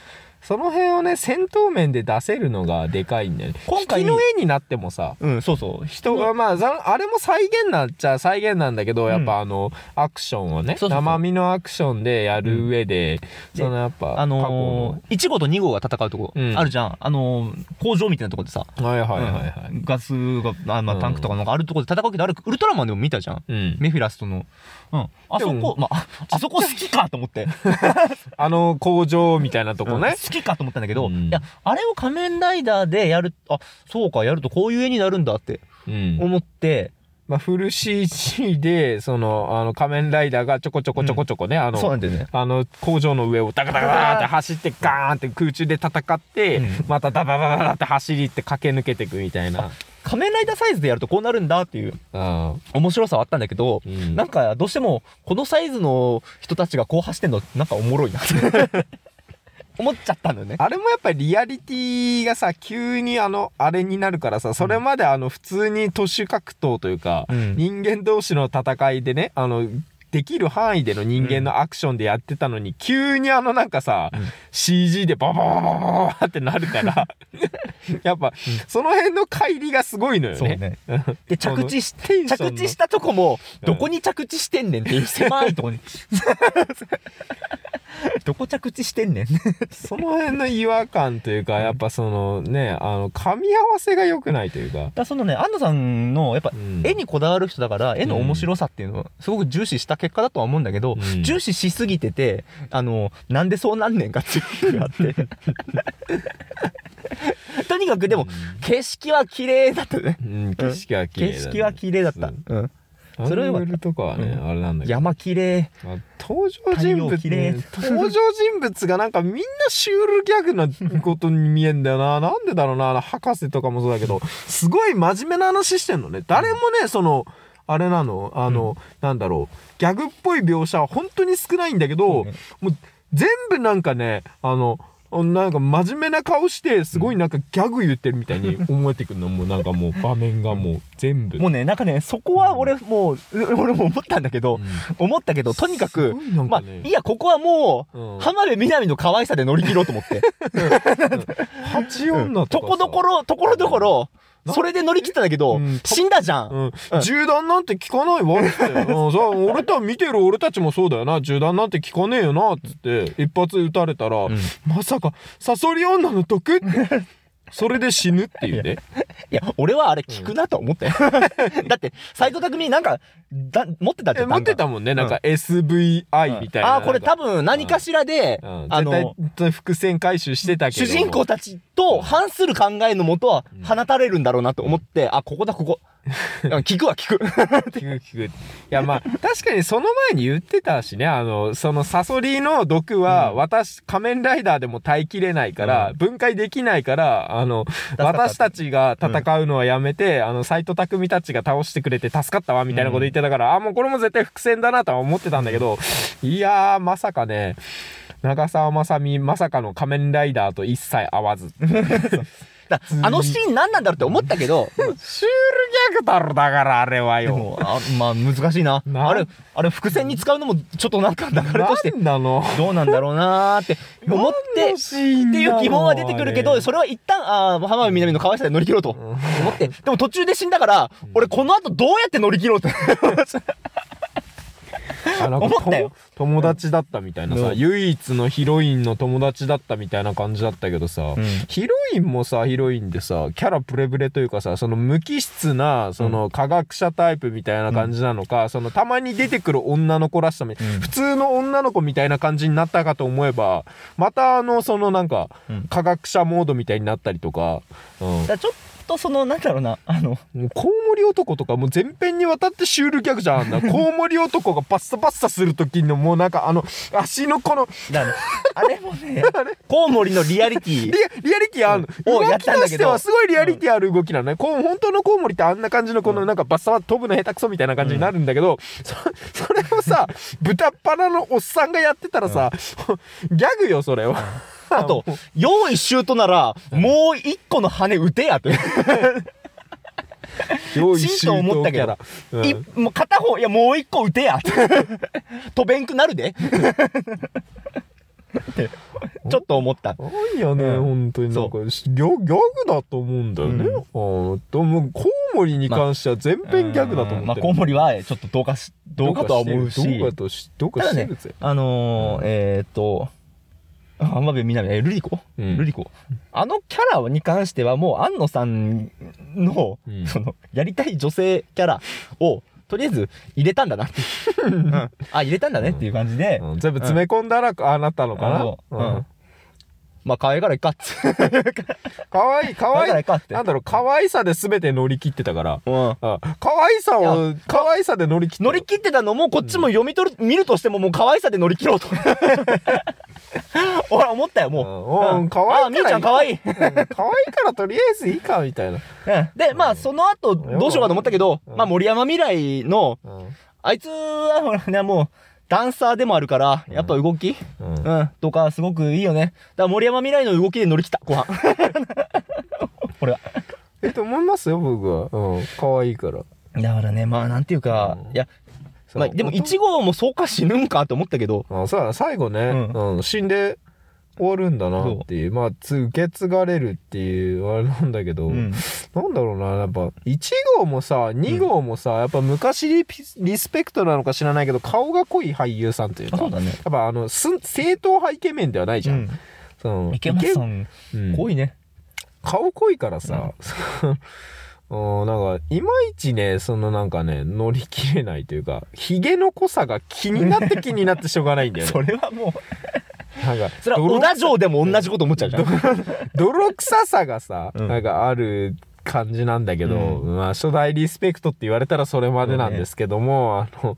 その辺をね戦闘面で出せるのがでかいんだよね。今回の絵になってもさ。うん、そうそう。人がまあざあれも再現なっちゃ再現なんだけど、やっぱあのアクションをね生身のアクションでやる上で、うんそのやっぱあのー、1号と2号が戦うとこうん。あるじゃん。あのー、工場みたいなとこでさ、はいはいはいはい、うんガスが、あまあ、うん。タンクとかなんかあるとこで戦うけど、あれ、ウルトラマンでも見たじゃん。うん、メフィラスとの。うん。あそこまあ、あそこ好きかと思って。あの工場みたいなとこうんね、好きかと思ったんだけど、うんいや、あれを仮面ライダーでやる、あ、そうか、やるとこういう絵になるんだってうん思って、まあ、フル CG でそのあの仮面ライダーがちょこちょこちょこちょこね、あのそうなんね。あの工場の上をダカダカって走ってガーンって空中で戦って、うんまたダダダダダって走りって駆け抜けていくみたいな。仮面ライダーサイズでやるとこうなるんだっていうあ面白さはあったんだけど、うん。なんかどうしてもこのサイズの人たちがこう走ってんのなんかおもろいなって。思っちゃったんだよね。あれもやっぱりリアリティがさ急にあのあれになるからさそれまであの普通に都市格闘というか、うん。人間同士の戦いでねあのできる範囲での人間のアクションでやってたのに、急にあのなんかさ、うん CG でバババババババってなるから やっぱ、その辺の乖離がすごいのよね。ね。で、着地し、着地したとこも、うんどこに着地してんねんっていう狭いとこに。どこ着地してんねん。その辺の違和感というか、やっぱそのね、あの、噛み合わせが良くないというか。だそのね、安野さんの、やっぱ、うん絵にこだわる人だから、絵の面白さっていうのをすごく重視した結果だとは思うんだけど、うん重視しすぎてて、あの、なんでそうなんねんかっていうのがあって。とにかくでも、うん景色は綺麗だったね。うん、景色は綺麗だ、ね。景色は綺麗だった。うん。そそれはよかったれをるとかはね、うんあれなんだけど。山綺麗。あ登場人物、太陽綺麗登場人物がなんかみんなシュールギャグなことに見えんだよな。なんでだろうな。博士とかもそうだけど、すごい真面目な話してんのね。誰もね、その、あれなの、あの、なんだろう、ギャグっぽい描写は本当に少ないんだけど、そうね。もう全部なんかね、あの、なんか真面目な顔して、すごいなんかギャグ言ってるみたいに 思えてくるの。もうなんかもう場面がもう全部。もうね、なんかね、そこは俺もう、う俺も思ったんだけど、思ったけど、とにかくすごいなんまあいや、ここはもう、うん。浜辺美波の可愛さで乗り切ろうと思って。八女とかさ。とこどころ、ところどころ、それで乗り切ったんだけど、うん死んだじゃん。銃弾なんて聞かないわっつって。うん、さ俺た見てる俺たちもそうだよな。銃弾なんて聞かねえよなっつって、一発撃たれたら、んまさか、サソリ女の毒って。それで死ぬっていうね。いや、俺はあれ聞くなと思ったよ。だって、斎藤匠なんか、だ持ってたってえ持ってたもんね。なんか SVI みたいな。ああ、これ多分、分何かしらで、うん、あの、絶対伏線回収してたけど。主人公たちと反する考えのもとは放たれるんだろうなと思って、あ、ここだ、ここ。うん聞くわ、聞く。聞く聞く。いやまあ確かにその前に言ってたしね、あの、そのサソリの毒は、うん私、仮面ライダーでも耐えきれないから、う分解できないから、あの、私たちが戦うのはやめて、あの、斎藤匠たちが倒してくれて助かったわ、みたいなこと言ってたから、あ、もうこれも絶対伏線だなとは思ってたんだけど、いやー、まさかね、長澤まさみ、まさかの仮面ライダーと一切合わず。だあのシーン何なんだろうって思ったけど、シュールギャグだろ、だからあれはよ。あまあ難しいな。な？あれ、あれ伏線に使うのもちょっとなんか流れとしてどうなんだろうなーって思って、っていう疑問は出てくるけど、それは一旦、ああ、浜辺美波の可愛さで乗り切ろうと思って、でも途中で死んだから、俺この後どうやって乗り切ろうと。あなんか思ったよ。と友達だったみたいなさ、うん。唯一のヒロインの友達だったみたいな感じだったけどさ、ヒロインもさヒロインでさキャラブレブレというかさその無機質なその科学者タイプみたいな感じなのか、そのたまに出てくる女の子らしさみ、うん。普通の女の子みたいな感じになったかと思えばまたあのそのなんかうん。科学者モードみたいになったりとか、うん。だちょっとその、なんだろうな、あの、もうコウモリ男とかもう全編にわたってシュールギャグじゃん。あんなコウモリ男がバッサバッサする時のもうなんかあの足のこのあれもね、コウモリのリアリティ。リ。アリアリティあるの、うん。動きとしてはすごいリアリティある動きなのね、こう本当のコウモリってあんな感じのこのなんかバッサバッ飛ぶの下手くそみたいな感じになるんだけど、そそれをさ豚っ鼻のおっさんがやってたらさ、ギャグよそれは、あと、用意周到なら、もう一個の羽打てやって。用ちんと思ったけど。うん。いもう片方、いや、もう一個打てや。って。飛べんくなるで。ちょっと思った。なんやね、うん。本当に。なんかギャギャグだと思うんだよね、うん。あでもコウモリに関しては全編ギャグだと思ってる、まあ、コウモリはちょっとどうかし、どうかとは思うし。どうかとしどうかしてるぜ、、あのー、えーっと、浜辺美波、え、ルリコ、うん。ルリコ？あのキャラに関してはもう、安野さんの、うん。その、やりたい女性キャラを、とりあえず入れたんだなって。うん。あ、入れたんだねっていう感じで、うん。全部詰め込んだらああなったのかな、うん。うんまあ、可愛いからいっかっつ。かわい可愛い。かって。なんだろう可愛さで全て乗り切ってたから。うん。あ可愛さを可愛さで乗り切って乗り切ってたのも、こっちも読み取る、見るとしてももう可愛さで乗り切ろうと。俺は思ったよ、もう。うん。可愛いからあ、みーちゃん可愛い。うん。可愛いからとりあえずいいかみたいな、うん。で、まあ、その後、どうしようかと思ったけど、うん。まあ、森山未来の、うん。あいつは、ほらね、もう、ダンサーでもあるから、やっぱ動き、うん。うん、とか、すごくいいよね。だから森山未来の動きで乗り切った、後半。俺は。えと思いますよ僕は。うん。可愛いから。だからね、まあ、なんていうか、うん。いや、まあ、でも、1号もそうか死ぬんかと思ったけど、あそう最後ね、ううん。死んで終わるんだなっていうまあつ受け継がれるっていうあれなんだけど、うん。なんだろうなやっぱ1号もさ2号もさ、やっぱ昔リピリスペクトなのか知らないけど顔が濃い俳優さんというかあ、そうだね。やっぱあのす正統派イケメンではないじゃん、うん。そのイん、ケうん濃いね。顔濃いからさ、うん、なんかいまいちねそのなんかね乗り切れないというかヒゲの濃さが気になって気になってしょうがないんだよね それはもう、なんかそれは小田城でも同じこと思っちゃうじゃん。泥臭さがさ、うんなんかある感じなんだけど、うまあ初代リスペクトって言われたらそれまでなんですけども、あの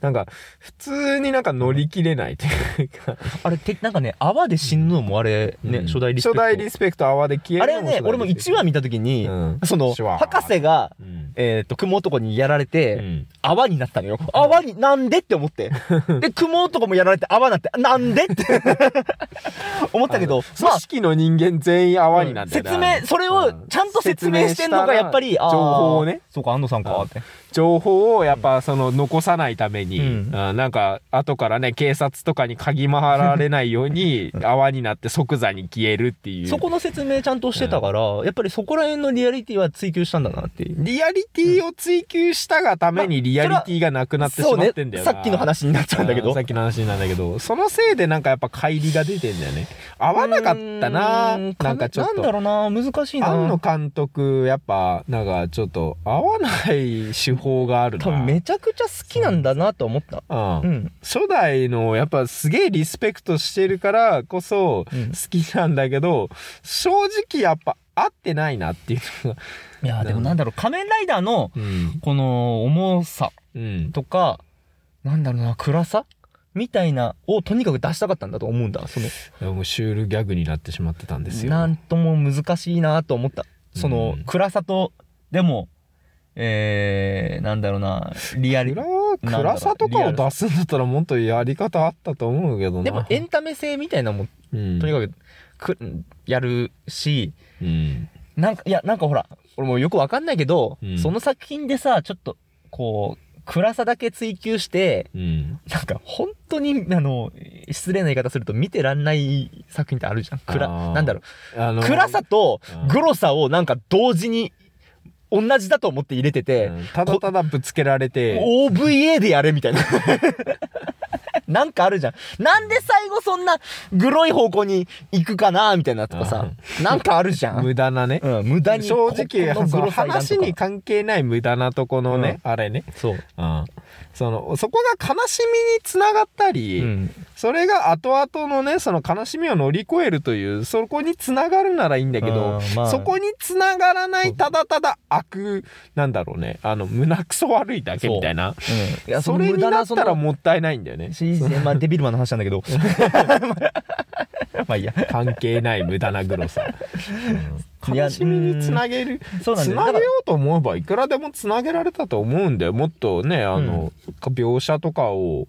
なんか普通になんか乗り切れないというか、あれ、て、なんかね、泡で死ぬのもあれ、ね、うん。初代リスペクト。初代リスペクト泡で消えあれ。ね、るの初代俺も1話見たときに、うん。その、博士が、うん。えっ、と、雲男にやられて、うん。泡になったのよ。泡に、なんでって思って。で、雲男もやられて泡になって、なんでって。思ったけど、まあ、組織の人間全員泡になんだよね説明、それをちゃんと説明明してんのがやっぱり、情報をね。そうか、安藤さんかって。情報をやっぱその残さないために、うん。あなんか後からね警察とかに嗅ぎ回られないように泡になって即座に消えるっていう。そこの説明ちゃんとしてたから、やっぱりそこら辺のリアリティは追求したんだなっていう。リアリティを追求したがためにリアリティがなくなってしまってんだよな、さっきの話になっちゃうんだけど。さっ。きの話なんだけど。そのせいでなんかやっぱ乖離が出てんだよね。合わなかったな。なんかちょっなんだとろうな、難しいな。庵野監督やっぱなんかちょっと合わない手法があるな多分めちゃくちゃ好きなんだなと思った。うんうん。初代のやっぱすげえリスペクトしてるからこそうん好きなんだけど、正直やっぱ合ってないなっていうのがいや、でもなんだろう、仮面ライダーの、うん、この重さうん、とか、なんだろうな、暗さみたいなをとにかく出したかったんだと思うんだ。その、でもシュールギャグになってしまってたんですよなんとも難しいなと思った。そのうん、暗さと、でも、えー、なんだろうな、リアリ、暗さとかを出すんだったらもっとやり方あったと思うけどな。でもエンタメ性みたいなのも、うん、とにかく、く、やるし、うん。なんか、いや、なんかほら、俺もよくわかんないけど、うん。その作品でさ、ちょっと、こう、暗さだけ追求して、うんなんか本当に、あの、失礼な言い方すると見てらんない作品ってあるじゃん。暗、なんだろあのう。暗さとうんグロさをなんか同時に同じだと思って入れてて、うんただただぶつけられて OVA でやれみたいな。なんかあるじゃん。なんで最後そんなグロい方向に行くかなみたいなとかさ。なんかあるじゃん。無駄なねうん、無駄に正直その話に関係ない無駄なとこのね、あれね、そう。うん、そのそこが悲しみにつながったり、うん。それが後々のねその悲しみを乗り越えるというそこにつながるならいいんだけど、うんまあそこにつながらないただただ悪なんだろうねあの胸くそ悪いだけみたいなうん。いや、それになったらももったいないんだよねし、まあ、デビルマンの話なんだけど。まあいいや。関係ない無駄なグロさ、うん。悲しみにつなげる。そうなんつなげようと思えばいくらでもつなげられたと思うんだよ。もっとねあの、描写とかを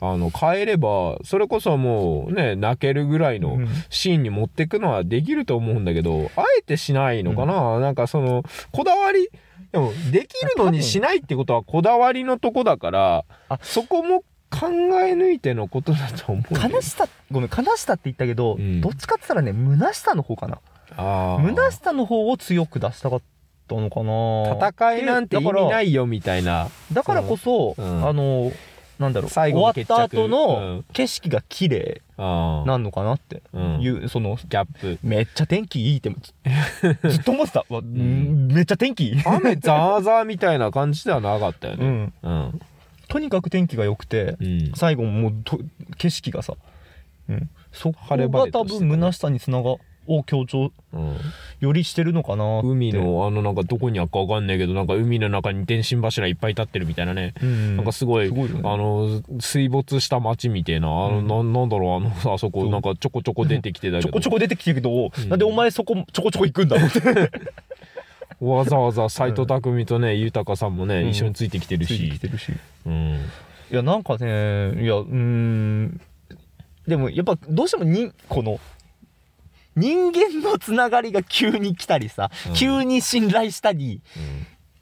あの変えればそれこそもうね泣けるぐらいのうん。シーンに持っていくのはできると思うんだけどあえてしないのかな、なんかそのこだわりでもできるのにしないってことはこだわりのとこだからあそこも考え抜いてのことだと思う悲しさ、ごめん、悲しさって言ったけど、うん。どっちかって言ったらね、虚しさの方かな。虚しさの方を強く出したかったのかな。戦いなんて意味なだいよみたいな。だからこそ、うん。あの、なんだろう、終わった後うのん。景色が綺麗なんのかなって。うん。いう、その、ギャップ。めっちゃ天気いいって、ずっと思ってた。わうん。めっちゃ天気いい。雨ザーザーみたいな感じではなかったよね。うん。うんとにかく天気が良くて、うん。最後もうと景色がさ、うん、そこ晴れ晴が多分虚しさにつながを強調うん。よりしてるのかな海、のあのなんかどこにあるかわかんないけどなんか海の中に電信柱いっぱい立ってるみたいなね、うん、なんかすごいすごいよね。あの水没した街みたいなあの、うん。ななんだろうあの あそこなんかちょこちょこ出てきてたけど。ちょこちょこ出てきてるけど、うん。なんでお前そこちょこちょこ行くんだろうってわざわざ斎藤工とね豊さんもね、うん。一緒についてきてるついてしきてるし。うん。いやなんかねいやうーんでもやっぱどうしてもにこの人間のつながりが急に来たりさ、うん。急に信頼したり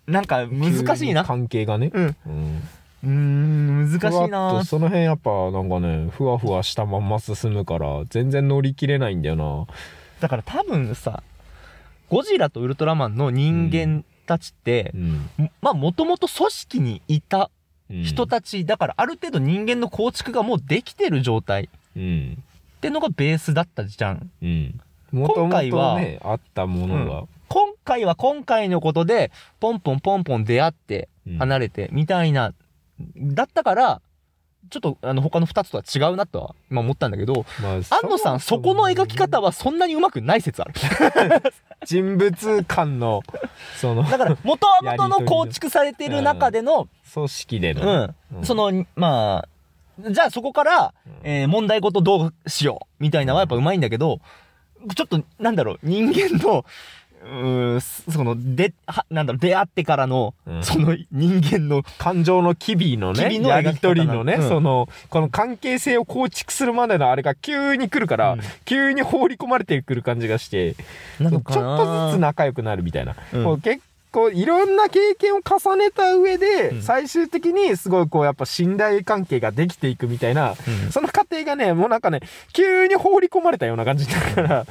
なんか難しいな。関係がね、うん。うん。うーん難しいな。とその辺やっぱなんかねふわふわしたまんま進むから全然乗り切れないんだよな。だから多分さゴジラとウルトラマンの人間たちってう、ん。まあもともと組織にいたうん人たちだからある程度人間の構築がもうできてる状態うんってのがベースだったじゃん。今回はねあったものが、今回は今回のことでポンポンポンポン出会ってうん。離れてみたいな、だったからちょっとあの他の2つとは違うなとは今思ったんだけどまあ、安野さんそこの描き方はそんなにうまくない説ある。人物間のその だから元々の構築されてる中での組織でうの、ん。うん。そのまあじゃあそこから、えー問題ごとどうしようみたいなのはやっぱうまいんだけどちょっとなんだろう人間のーん、その、で、は、なんだろう、出会ってからの、うん。その人間の、感情の機微のね機微のやり取りのね、うん。そのこの関係性を構築するまでのあれが急に来るから、うん。急に放り込まれてくる感じがしてなちょっのかなとずつ仲良くなるみたいな、うん。こう結構いろんな経験を重ねた上で、うん。最終的にすごいこうやっぱ信頼関係ができていくみたいな、うん。その過程がねもうなんかね急に放り込まれたような感じだから。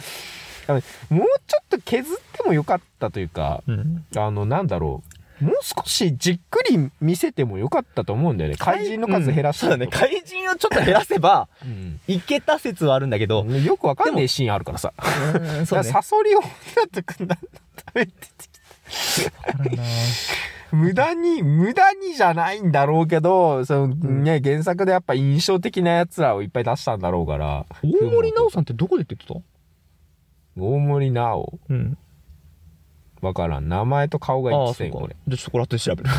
あのもうちょっと削ってもよかったというか、うん。あの、なんだろう。もう少しじっくり見せてもよかったと思うんだよね。怪人の数減らしたうんそうだね。怪人をちょっと減らせば、うんいけた説はあるんだけど、よくわかんないシーンあるからさ。うんそうね。サソリをだってくんだ食べて無駄に、無駄にじゃないんだろうけど、そのね、原作でやっぱ印象的なやつらをいっぱい出したんだろうから。大森奈緒さんってどこで出てた？大森奈緒うん。わからん。名前と顔が一致せん、これ。。じゃあちょっとこれ後で調べる。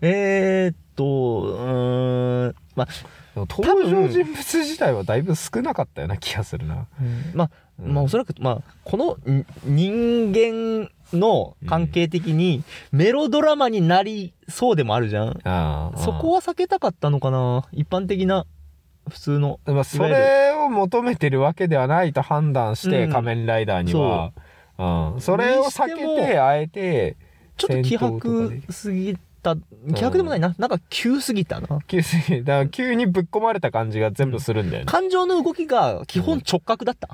えーっと、うーん、まあ、登場人物自体はだいぶ少なかったような気がするな。まあ、うんまあおそらく、まあ、このん人間の関係的にメロドラマになりそうでもあるじゃん。ああそこは避けたかったのかな一般的な、普通の。まあ、それを求めてるわけではないと判断して、うん仮面ライダーには。うん、それを避けてて、あえて、ちょっと気迫すぎた。気迫でもないな。なんか急すぎたな。急すぎだから急にぶっ込まれた感じが全部するんだよね。感情の動きが基本直角だった。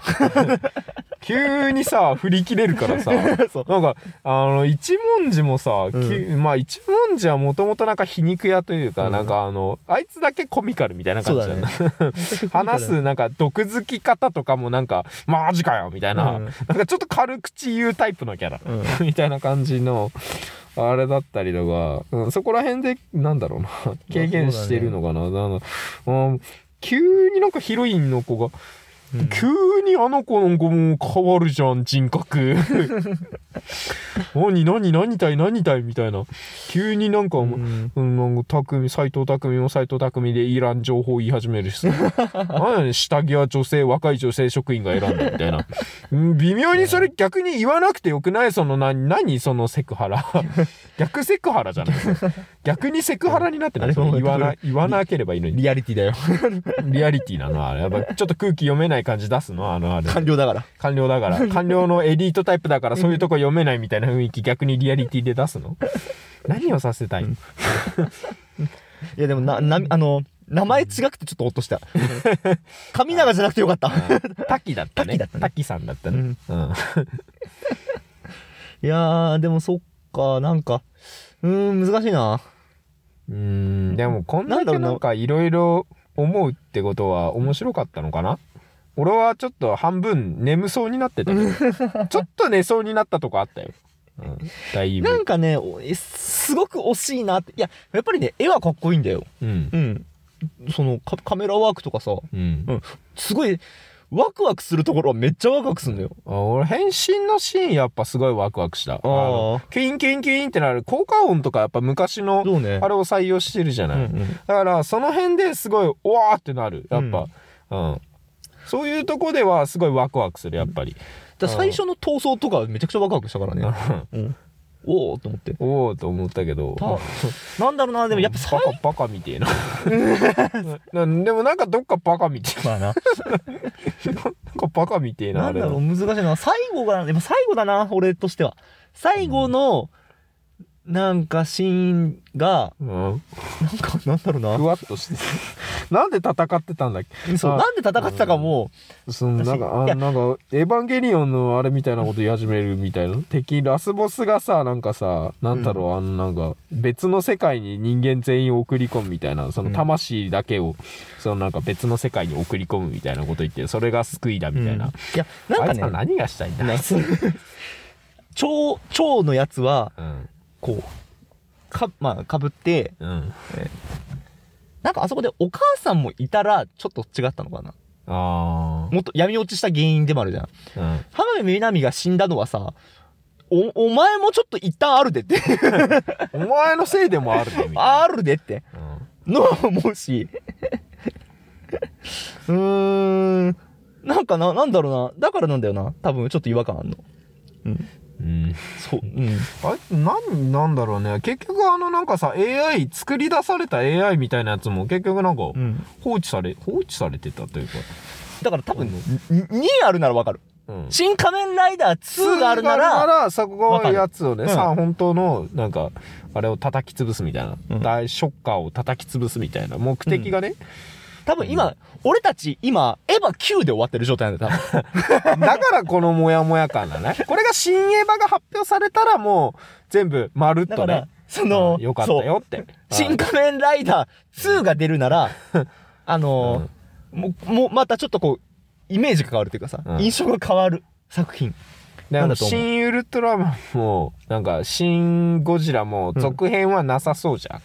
急にさ、振り切れるからさ。なんか、あの、一文字もさ、きうまあ一文字はもともとなんか皮肉屋というか、うんなんかあの、あいつだけコミカルみたいな感じだね。。話すなんか毒づき方とかもなんか、マジかよみたいな、うんなんかちょっと軽口言うタイプのキャラ。うんみたいな感じの、あれだったりとか、うん、そこら辺で、なんだろうな、軽減してるのかな。なんかうん急になんかヒロインの子が、うん急にあの子の子も変わるじゃん、人格。何、何、何たい、何たいみたいな。急になんか、うんうん、なんか、匠、斎藤匠も斎藤匠でいらん情報言い始めるし ねん下着は女性、若い女性職員が選んだみたいな。うん微妙にそれ逆に言わなくてよくない？その何、何そのセクハラ？逆セクハラじゃない？逆にセクハラになってない？言わな、言わなければいいのに。リアリティだよ。リアリティなのあれ。やっぱちょっと空気読めない感じ出すの？あのあれ。官僚だから。官僚だから。官僚のエリートタイプだからそういうとこ読めないみたいな雰囲気逆にリアリティで出すの？何をさせたい？のいやでもな、な、あの、名前違くてちょっとほっとした。神長じゃなくてよかった。滝だったね。滝だったね滝さんだったね。うん。いやー、でもそっか、なんか、うーん、難しいな。うーん、でもこんななんかいろいろ思うってことは面白かったのかな？俺はちょっと半分眠そうになってたけど ちょっと寝そうになったとこあったよ。うん、だいぶ。なんかね、おすごく惜しいなって。いや、やっぱりね、絵はかっこいいんだよ。うん。うん。そのカ、カメラワークとかさ、うん。すごい、ワクワクするところはめっちゃワクワクするんだよ。あ俺変身のシーンやっぱすごいワクワクした。あのキュインキュインキュインってなる効果音とかやっぱ昔の。あれを採用してるじゃない。うんうん。だからその辺ですごいおわーってなるやっぱ、うんそういうとこではすごいワクワクするやっぱり、だ最初の闘争とかめちゃくちゃワクワクしたからね。うん。おおと思って。おおと思ったけどたなんだろうな、でもやっぱ最バカバカみてえな なでもなんかどっかバカみて。えななんかバカみてえなあれなんだろう、難しいな。最後が、でも最後だな、俺としては。最後の、なんかシーンが、うん、なんか、なんだろうな。ふ。わっとして。なんで戦ってたんだっけ？そう、あ。なんで戦ってたかも、そのなんかあなんかエヴァンゲリオンのあれみたいなこと言い始めるみたいな。敵ラスボスがさなんかさなんだろう、あのなんか別の世界に人間全員を送り込むみたいな。その魂だけを、そのなんか別の世界に送り込むみたいなこと言ってそれが救いだみたいな、うん。いや、なんかね、あいつは何がしたいんだ、なそう。蝶、蝶のやつは、うんこう、か、まあ、かぶって、うんなんかあそこでお母さんもいたら、ちょっと違ったのかな。あもっと闇落ちした原因でもあるじゃん。あうん浜辺美波が死んだのはさ、お、お前もちょっと一旦あるでって。お前のせいでもあるねみたいな、あるでって。うんのは思うし。うーん。なんかな、なんだろうな。だからなんだよな。多分ちょっと違和感あんの。うん。うん。そう、うん。あれ何なんだろうね。結局あのなんかさ AI 作り出された AI みたいなやつも結局なんかうん。放置され放置されてたというか、だから多分、うん。2あるならわかる。うん、新仮面ライダー2があるなら、そこがやつをね、わかる。さあ本当のなんかあれを叩き潰すみたいな、うん。大ショッカーを叩き潰すみたいな目的がね、多分今、俺たち今、エヴァ9で終わってる状態なんだよ、多分。だからこのモヤモヤ感だね。これが新エヴァが発表されたらもう全部まるっとね。その、うんよかったよって。新仮面ライダー2が出るなら、あのーもう、もうまたちょっとこう、イメージが変わるというかさ、うん。印象が変わる作品。なんだと思う？新ウルトラマンもなんか新ゴジラも続編はなさそうじゃん、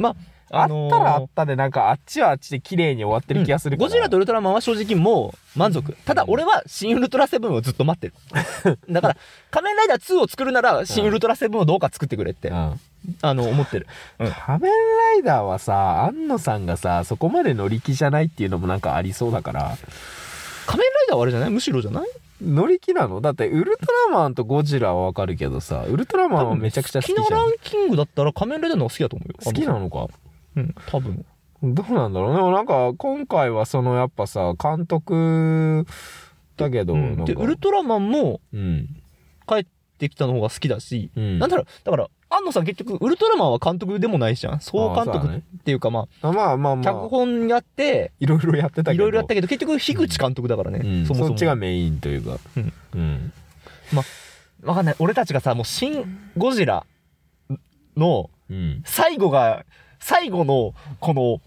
まああ、のーったらあったでなんかあっちはあっちで綺麗に終わってる気がするから、ゴジラとウルトラマンは正直もう満足。ただ俺は新ウルトラセブンをずっと待ってる。だから、仮面ライダー2を作るなら新ウルトラセブンをどうか作ってくれって、うん。あの、思ってる。うん。仮面ライダーはさ安野さんがさそこまで乗り気じゃないっていうのもなんかありそうだから。仮面ライダーはあれじゃないむしろじゃない？乗り気なの？だってウルトラマンとゴジラはわかるけどさウルトラマンはめちゃくちゃ好きじゃん。好きなランキングだったら仮面ライダーの方が好きだと思うよ。好きなのか？うん、多分。どうなんだろう。ねでもなんか今回はそのやっぱさ監督だけど、なんウルトラマンもうん。帰ってきたの方が好きだし、うん。なんだろう、だから、安野さん結局、ウルトラマンは監督でもないじゃん。総監督っていうか、まあまあまああ、まあ。脚本やって、いろいろやってたけど。いろいろやったけど、結局、樋口監督だからね、うん、そもそも。そっちがメインというか。うん、うん。わかんない。俺たちがさ、もう、新ゴジラのうん。最後が、最後の、この、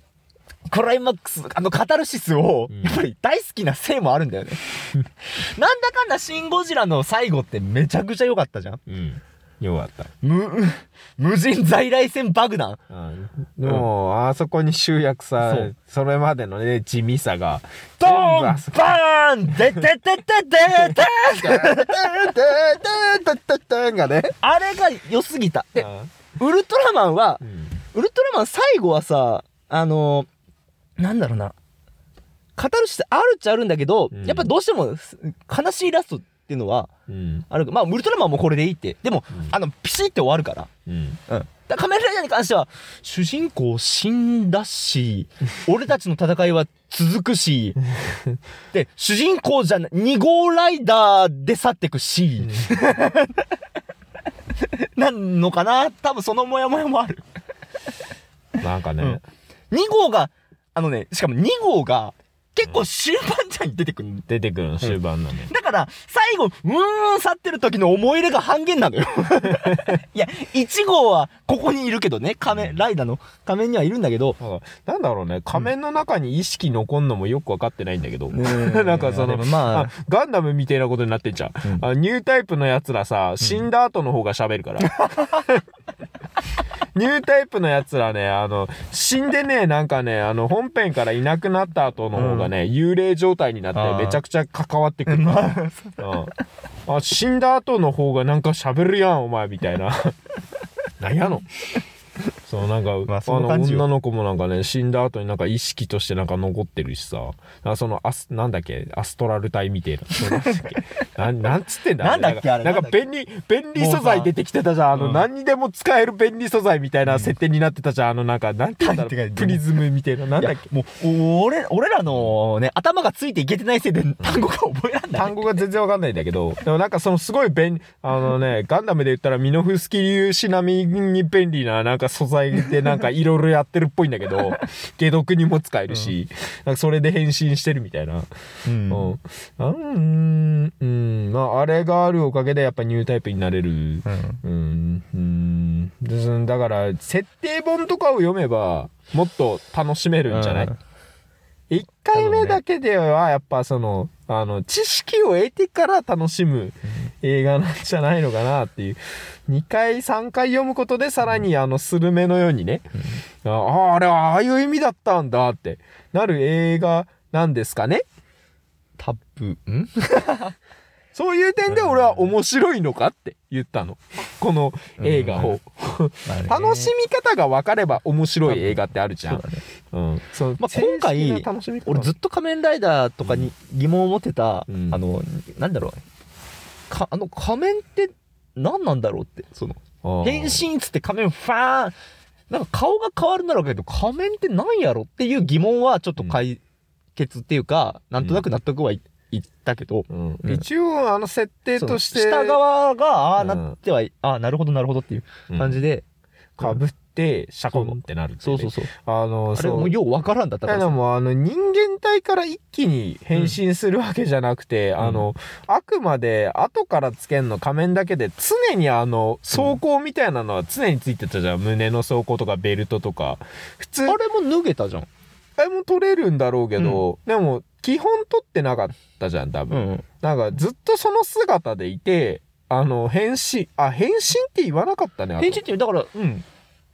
クライマックス、あのカタルシスをうん、やっぱり大好きなせいもあるんだよね。なんだかんだシン・ゴジラの最後ってめちゃくちゃ良かったじゃん。うんよかった無、無人在来線爆弾。うんでも、あそこに集約さそれまでのね地味さがドーン全部あそこバーンでてててててがねあれが良すぎた。で、ウルトラマンはう、んウルトラマン最後はさ、あのー、なんだろうな。語るしあるっちゃあるんだけど、うんやっぱどうしてもす悲しいラストっていうのはうんある。まあ、ウルトラマンもこれでいいって。でも、うんあの、ピシッて終わるから。うんうん。だから仮面ライダーに関しては、主人公死んだし、俺たちの戦いは続くし、で、主人公じゃない、2号ライダーで去ってくし、なんのかな多分そのモヤモヤもある。なんかね。2号が、あのね、しかも2号が結構終盤じゃんに出てくる。出てくるの終盤のね。だから、最後、うーん、去ってる時の思い入れが半減なのよ。いや、1号はここにいるけどね、仮面、ライダーの仮面にはいるんだけど、なんかなんだろうね。仮面の中に意識残んのもよく分かってないんだけど、ね なんかそのまあ。あガンダムみたいなことになってんじゃん。あニュータイプのやつらさ死んだ後の方が喋るから、ニュータイプのやつらねあの死んでねなんかねあの本編からいなくなった後の方がね、幽霊状態になってめちゃくちゃ関わってくる。うん、あ死んだ後の方がなんか喋るやんお前みたいな。なんやの？そうなんか、まあの女の子もなんかね死んだ後になんか意識としてなんか残ってるしさ。あそのアスなんだっけ？アストラル体みたいな。なんだっけ？なんなんつってんだ？なんだっけ？あれなんか便利便利素材出てきてたじゃん。あの、うん。何にでも使える便利素材みたいな設定になってたじゃん。あのなんかなんて言うんだろう。プリズムみたいな。なんだっけ？もう、俺、俺らのね、頭がついていけてないせいで単語が覚えらんない。単語が全然わかんないんだけど、でもなんかそのすごい便、あのね、ガンダムで言ったらミノフスキ粒子並みに便利ななんか素材でなんかいろいろやってるっぽいんだけど、解毒にも使えるし、なんかそれで変身してるみたいな。うん。うん。あうん、うん、まああれがあるおかげでやっぱニュータイプになれる。うん。うん、だから、設定本とかを読めば、もっと楽しめるんじゃない、うん1回目だけではやっぱその、あの、知識を得てから楽しむ映画なんじゃないのかなっていう。2回、3回読むことでさらにあの、スルメのようにね、ああ、あれはああいう意味だったんだってなる映画なんですかね。タップ、ん？そういう点で俺は面白いのかって言ったの。この映画を。楽しみ方が分かれば面白い映画ってあるじゃん。そうん。そうまあ今回俺ずっと仮面ライダーとかに疑問を持ってた、うんあの、なんだろう。か、あの仮面って何なんだろうってその変身っつって仮面ファーンなんか顔が変わるんだろうけど仮面って何やろっていう疑問はちょっと解決っていうか、なんとなく納得はい、いったけど、うんうん。一応あの設定として下側がああうん。なってはい、ああなるほどなるほどっていう感じで、かぶってシャコンってなるってね。そうそうそう。あのあれもうようわからんだったから。さもあの人間体から一気に変身するわけじゃなくて、あのあくまで後からつけんの仮面だけで常にあの装甲みたいなのは常についてたじゃん。胸の装甲とかベルトとか。普通あれも脱げたじゃんあれも取れるんだろうけど、でも基本取ってなかったじゃん多分、うんなんかずっとその姿でいてあの変身あ変身って言わなかったねあと。変身ってだからうん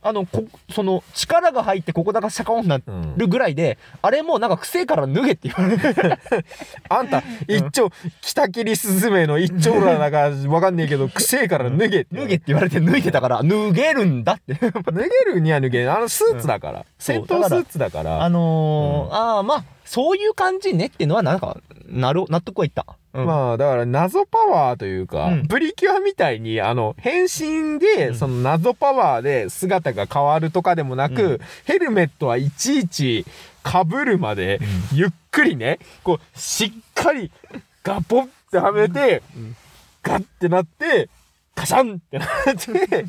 あのこその力が入ってここだがシャコンになうんるぐらいであれもなんか癖から脱げって言われる あんた、一丁、北切りスズメの一丁らだかわかんねえけど、くせえから脱げって。脱げって言われて脱いでたから脱げるんだって脱げるには脱げんあのスーツだから。戦闘スーツだから。あのーああまあそういう感じねっていうのはなんかなる納得はいった、うん。まあ、だから謎パワーというか、うん。プリキュアみたいに、あの、変身で、うん。その謎パワーで姿が変わるとかでもなく、うん。ヘルメットはいちいち被るまで、ゆっくりね、こう、しっかり、ガポってはめて、うん。ガッてなって、カシャンってなって、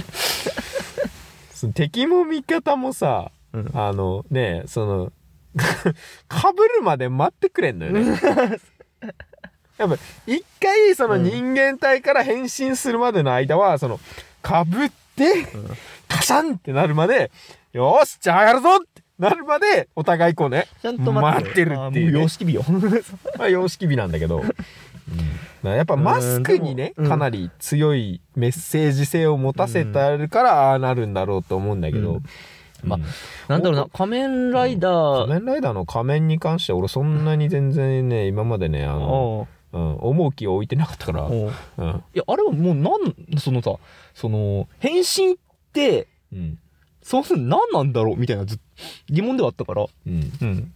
その敵も味方もさ、うん。あのね、その、かぶるまで待ってくれんのよね。やっぱ、一回、そのうん。人間体から変身するまでの間は、その、かぶって、カシャンってなるまで、よーし、じゃあやるぞってなるまで、お互いこうね、ちゃんと待って。るっていうね。様式美よ。まあ、様式美なんだけど、まあやっぱマスクにね、かなり強いメッセージ性を持たせてあるから、ああなるんだろうと思うんだけど、うんまあうんなんだろうな仮面ライダー、仮面ライダーの仮面に関しては俺そんなに全然ね今までねあの、あう。ん、思う気を置いてなかったから、う。うん。いやあれはもうなんそのさその変身ってうん。そもそも何なんだろうみたいなず疑問ではあったから。うん、うん。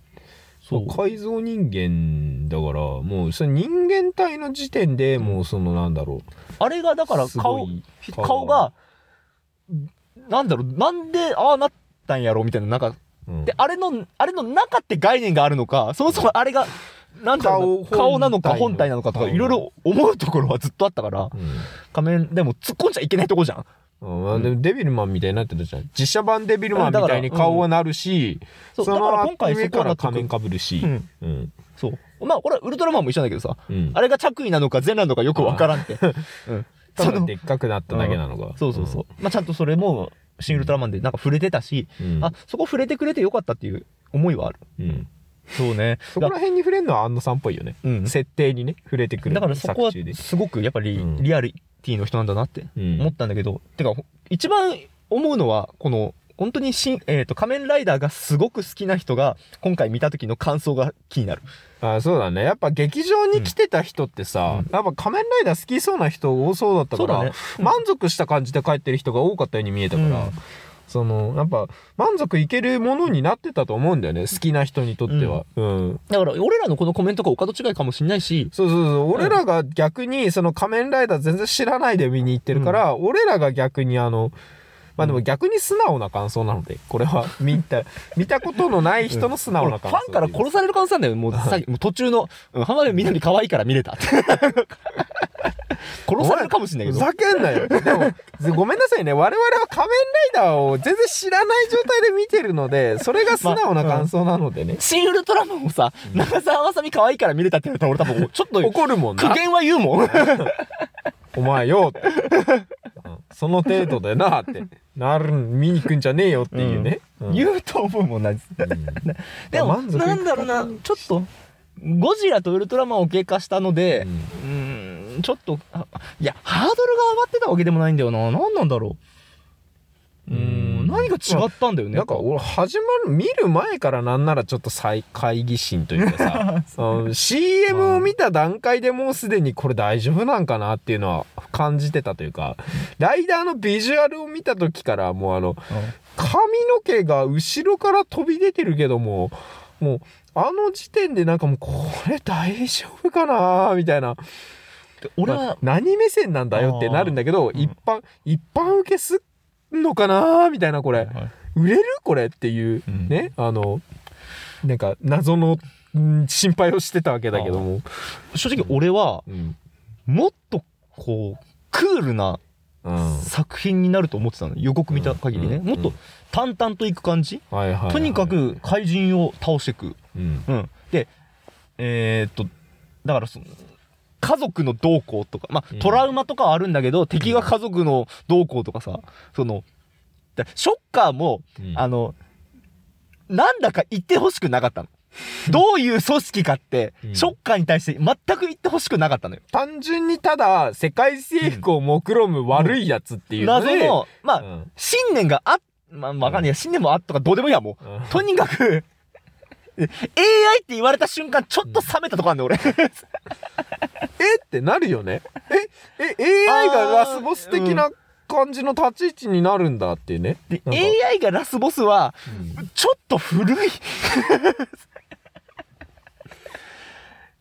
そう。改造人間だからもうその人間体の時点でもうそのなんだろあれがだから顔い顔がなんだろうなんでああなったんやろうみたいななんかうん。であれのあれの中って概念があるのかそもそもあれがなんだろうな顔顔なのか本体なのかとか顔いろいろ思うところはずっとあったから。うん。仮面でも突っ込んじゃいけないとこじゃん。うん。でもデビルマンみたいになってたじゃん。実写版デビルマンみたいに顔はなるし、そうだから今回上から仮面かぶるし、うん。うん。そう。まあこれはウルトラマンも一緒だけどさうん。あれが着衣なのか全なのかよくわからんって。うん。たそのだでっかくなっただけなのが、そうそうそう。まあちゃんとそれも新ウルトラマンでなんか触れてたしうん、あそこ触れてくれてよかったっていう思いはある。うん、そうね。そこら辺に触れるのは安野さんっぽいよね、うん。設定にね触れてくるだからそこはすごくやっぱりうん。リアリティの人なんだなってうん。思ったんだけど、てか一番思うのはこの本当に新、えー、と仮面ライダーがすごく好きな人が今回見た時の感想が気になる。あそうだね。やっぱ劇場に来てた人ってさ、うん。やっぱ仮面ライダー好きそうな人多そうだったから、ね。うん。満足した感じで帰ってる人が多かったように見えたから、うん。そのやっぱ満足いけるものになってたと思うんだよね好きな人にとっては、うん。だから俺らのこのコメントがお門違いかもしれないし。そうそうそう。俺らが逆にその仮面ライダー全然知らないで見に行ってるから、俺らが逆にあのまあでも逆に素直な感想なのでこれは見た 見たことのない人の素直なフ感想ァンから殺される可能性なんだよもうさもう途中の「うん浜辺美波可愛いから見れた」っ て殺されるかもしれないけど。ふざけんなよ。でも、ずごめんなさいね。我々は仮面ライダーを全然知らない状態で見てるので、それが素直な感想なのでね。新ウルトラマンもさ長澤まさみ可愛いから見れたって言われたら俺多分ちょっと怒るもんな。苦言は言うもん。お前よその程度でなって。なる、見に行くんじゃねえよっていうね。うん。言うと思うもんなうん。でもな。んだろうなちょっとゴジラとウルトラマンを経過したのでうん。ちょっとあいやハードルが上がってたわけでもないんだよな。何なんだろう。うーん何が違ったんだよねなんか俺始まる見る前からなんならちょっと再会議心というかさ う。ん CM を見た段階でもうすでにこれ大丈夫なんかなっていうのは感じてたというかライダーのビジュアルを見た時からもうあの髪の毛が後ろから飛び出てるけどももうあの時点でなんかもうこれ大丈夫かなみたいな。で俺はまあ、何目線なんだよってなるんだけど、ー。うん一般一般受けすんのかなみたいなこれ、はい売れる？これっていう、うん。ね？あのなんか謎のん心配をしてたわけだけども、正直俺はうん。もっとこうクールなうん。作品になると思ってたの。予告見た限りね、うん。もっと淡々といく感じ、とにかく怪人を倒していく、うん。うん、でえーっとだからその家族の動向とかまうん。あトラウマとかはあるんだけど、敵が家族の動向とかさそのだショッカーも、うん。あのなんだか言ってほしくなかったの。どういう組織かって、うん。ショッカーに対して全く言ってほしくなかったのよ。単純にただ世界征服を目論む悪いやつっていうの謎で、のまあ、うん。信念があまあわかんないや信念もあっとかどうでもいいやもう。うん。とにかく AI って言われた瞬間ちょっと冷めたとこあんねん俺えってなるよねええ AI がラスボス的な感じの立ち位置になるんだっていうねで AI がラスボスはちょっと古い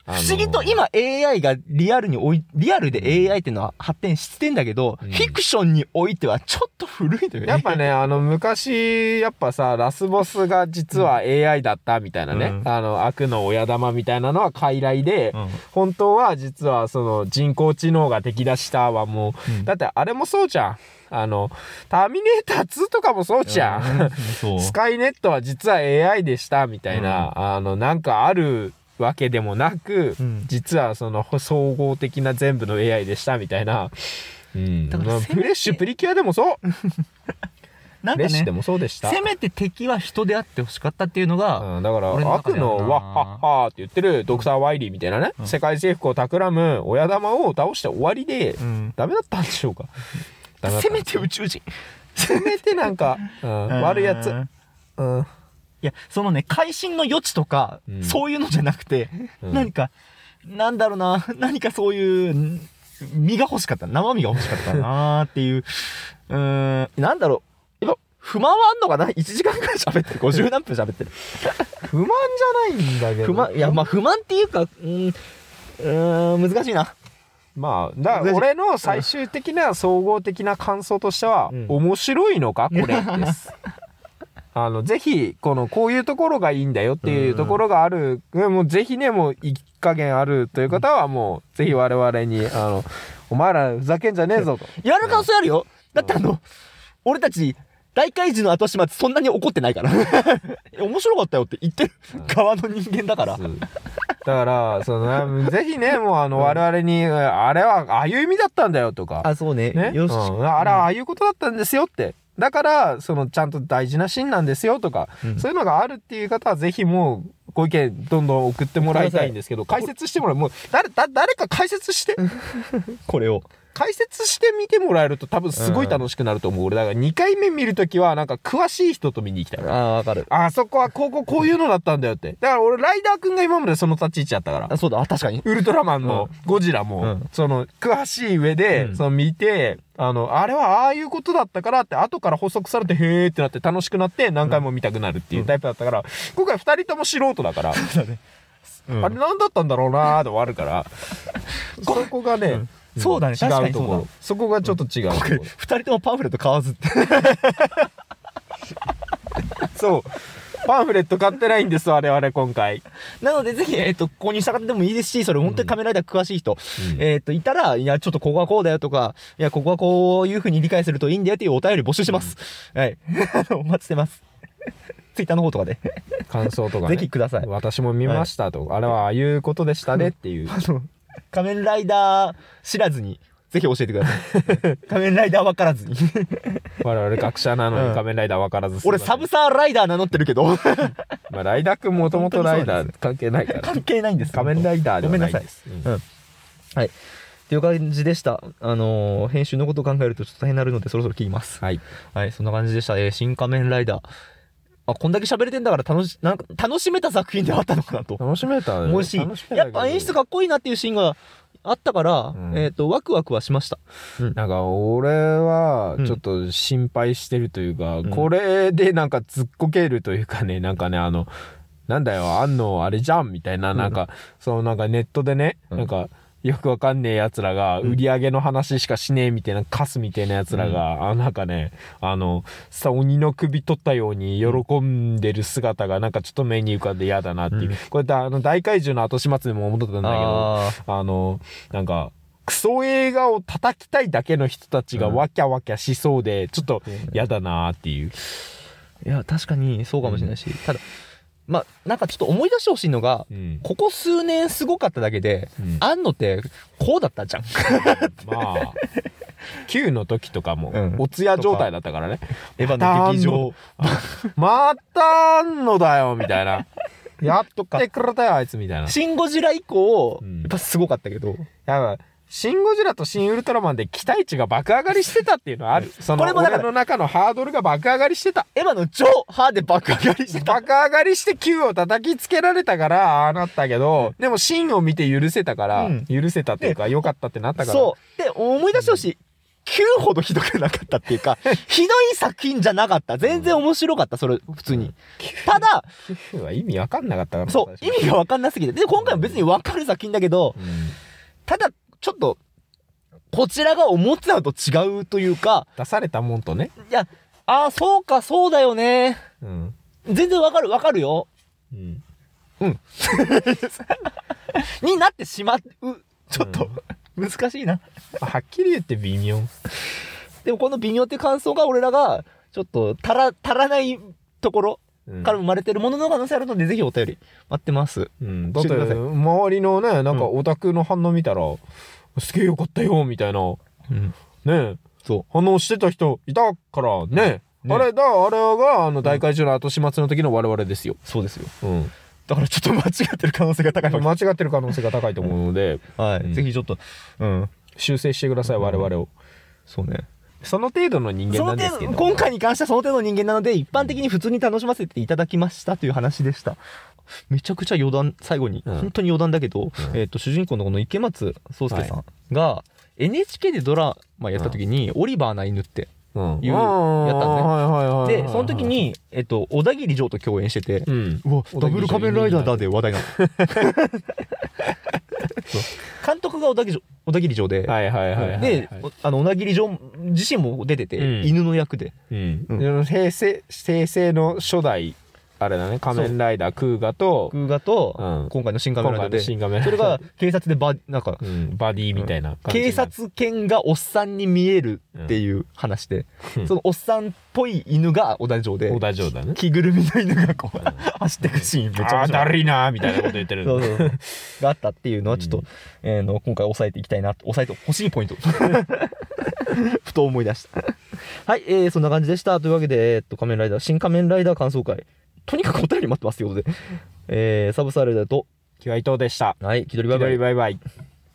あの不思議と今 AI がリアルにおいリアルで AI っていうのは発展してんだけど、うん。フィクションにおいてはちょっと古いのよね。やっぱね、あの、昔、やっぱさ、ラスボスが実は AI だったみたいなね、うん。あの、悪の親玉みたいなのは傀儡で、うん。本当は実はその人工知能が敵出したはもう、うん。だってあれもそうじゃん。あの、ターミネーター2とかもそうじゃん。スカイネットは実は AI でしたみたいな、あの、なんかあるわけでもなく、うん。実はその総合的な全部の AI でしたみたいな。うん。フレッシュプリキュアでもそう。なんかねフレッシュでもそうでした。せめて敵は人であってほしかったっていうのが、うん、だから悪のワッハッハーって言ってるドクター・ワイリーみたいなね、うん。世界征服を企む親玉を倒して終わりで、うん。ダメだったんでしょうか？せめて宇宙人。せめてなんか、うん、悪いやつ。うんうんいやそのね会心の余地とか、うん。そういうのじゃなくて、うん。何かなんだろうな何かそういうん身が欲しかった生身が欲しかったなーっていう うーんなんだろう。やっぱ不満はあんのかな ?1 時間くらい喋ってる。50何分喋ってる。不満じゃないんだけど。不満いやまあ不満っていうかうーんうーん難しいな。まあだ俺の最終的な総合的な感想としては、うん。面白いのか？これです あのぜひこのこういうところがいいんだよっていうところがある、もうぜひねもう一加減あるという方はもうぜひ我々にあのお前らふざけんじゃねえぞと。やる感想あるよ。だってあの俺たち大怪獣の後始末そんなに怒ってないから。面白かったよって言ってる。側の人間だから。だからそのぜひねもうあの我々に、あれはああいう意味だったんだよとか。あそうね。ね、よし、うん。あれはああいうことだったんですよってだからそのちゃんと大事なシーンなんですよとか、うん。そういうのがあるっていう方はぜひもうご意見どんどん送ってもらいたいんですけど解説してもらう。もう誰だ誰か解説して。これを解説してみてもらえると多分すごい楽しくなると思う、俺だから2回目見るときはなんか詳しい人と見に行きたいああわかる。あそこはこうこうこういうのだったんだよって。だから俺ライダーくんが今までその立ち位置やったから。あそうだ。あ確かに。ウルトラマンもゴジラも、うん。その詳しい上で、うん。その見てあのあれはああいうことだったからって後から補足されてへーってなって楽しくなって何回も見たくなるっていうタイプだったから、今回2人とも素人だから、うん。あれ何だったんだろうなーで終わるから。そこがね、うんそうだね。違確かうところ。にそうだ。そこがちょっと違うところ、二人ともパンフレット買わずって。そう。パンフレット買ってないんです我々今回、なのでぜひ、えっと購入した方でもいいですしそれ本当に仮面ライダー詳しい人、うん。えっといたらいやちょっとここはこうだよとかいやここはこういうふうに理解するといいんだよっていうお便り募集してます、はい。あ のお待ちしてます。ツイッターの方とかで。感想とかね。ぜひください。私も見ましたと、あれはああいうことでしたねっていう。あの 仮面ライダー知らずにぜひ教えてください。仮面ライダー分からずに。我々学者なのうん。に仮面ライダー分からず俺サブサーライダー名乗ってるけど。まあ、ライダーくんもともとライダー関係ないから。関係ないんです。仮面ライダーではないごめんなです。うん。はい。っていう感じでした。あのー編集のことを考えるとちょっと大変になるのでそろそろ切ります。はい。はい。そんな感じでした、えー新仮面ライダーあこんだけ喋れてんだから楽しなんか楽しめた作品ではあったのかなと。楽しめたね。思うしやっぱ演出かっこいいなっていうシーンがあったから、んえっ、とワクワクはしました。なんか俺はうんちょっと心配してるというか、ん。これでなんかずっこけるというかね、なんかね、あの、なんだよ、あんのあれじゃんみたいな、なんか、そのなんかネットでね、うん。なんか、よくわかんねえ奴らが、売り上げの話しかしねえみたいな、カスみたいな奴らが、あなんかね、あの、さ、鬼の首取ったように喜んでる姿が、なんかちょっと目に浮かんで嫌だなっていう。うん。これだ、あの、大怪獣の後始末でも思ってたんだけど、ああの、なんか、クソ映画を叩きたいだけの人たちがうん。わきゃわきゃしそうで、ちょっと嫌だなっていう。ーいや確かにそうかもしれないし、ただまあなんかちょっと思い出してほしいのがうん。ここ数年すごかっただけでうん。あんのってこうだったじゃん。まあ、Q の時とかもうん、おつや状態だったからね。エヴァの劇場。またあんのだよ、みたいな。やっとってくれたよ、あいつ、みたいな。シン・ゴジラ以降、うん。やっぱすごかったけど。やっぱ、シン・ゴジラとシン・ウルトラマンで期待値が爆上がりしてたっていうのはある。その、これもだから俺の中のハードルが爆上がりしてた。エヴァの超ハーで爆上がりしてた。爆上がりして Q を叩きつけられたから、ああなったけど、でもシンを見て許せたから、うん。許せたっていうか、良かったってなったから。そう。で思い出してほしい、9ほどひどくなかったっていうか ひどい作品じゃなかった。全然面白かったそれ普通に。ただは意味わかんなかったから。そう意味が分かんなすぎて。で今回も別に分かる作品だけどうん。ただちょっとこちらが思ってたのと違うというか出されたもんとね。いやああそうかそうだよね。うん。全然分かる分かるよ。うん。になってしまう。ちょっと、難しいな。はっきり言って微妙。でもこの微妙って感想が俺らがちょっと足ら足らないところうん。から生まれてるものの可能性あるのでぜひお便り待ってます。うん、だって周りのねなんかうん。オタクの反応見たら、すげえよかったよみたいな。うん。ねそ反応してた人いたからね、ねあれだあれがあの大怪獣の後始末の時の我々ですよ、うそうですよ。うん、だからちょっと間違ってる可能性が高い間違ってる可能性が高いと思うので、はい、うん。ぜひちょっとうん。修正してください我々を。そうね。その程度の人間なんですけど。今回に関してはその程度の人間なので一般的に普通に楽しませていただきましたという話でしためちゃくちゃ余談最後に、うん。本当に余談だけど、うん。えっと主人公のこの池松壮亮さんが、NHK でドラマやった時に「オリバーな犬」ってうん。いうやったのね。はいはいはいはいでその時に、えっと、小田切城と共演しててうん。うわダブル仮面ライダーだで話題なのそう。監督が小田切城小田切城で、でおあの小田切城自身も出てて、うん。犬の役で。うん。うん。で平成平成の初代あれだね。仮面ライダークーガとクーガと、うん。今回の新仮面ライダーで。新仮面。ライダーそれが 警察でバなんかうん、バディみたいな警察犬がおっさんに見えるっていう話で、うん。そのおっさんっぽい犬が小田城で小田城だね。着ぐるみの犬がこう走ってくシーンめっちゃ。ああだるいなーみたいなこと言ってるそうそうがあったっていうのはちょっと、うん。えーの今回押さえていきたいな押さえてほしいポイント。ふと思い出した。はい、えー、そんな感じでした。というわけで、えーっと仮面ライダー新仮面ライダー感想会とにかくお便り待ってますということで、えー、サブサーライダーとキュア伊藤でした。はい気取りバイバイ。気取りバイバイ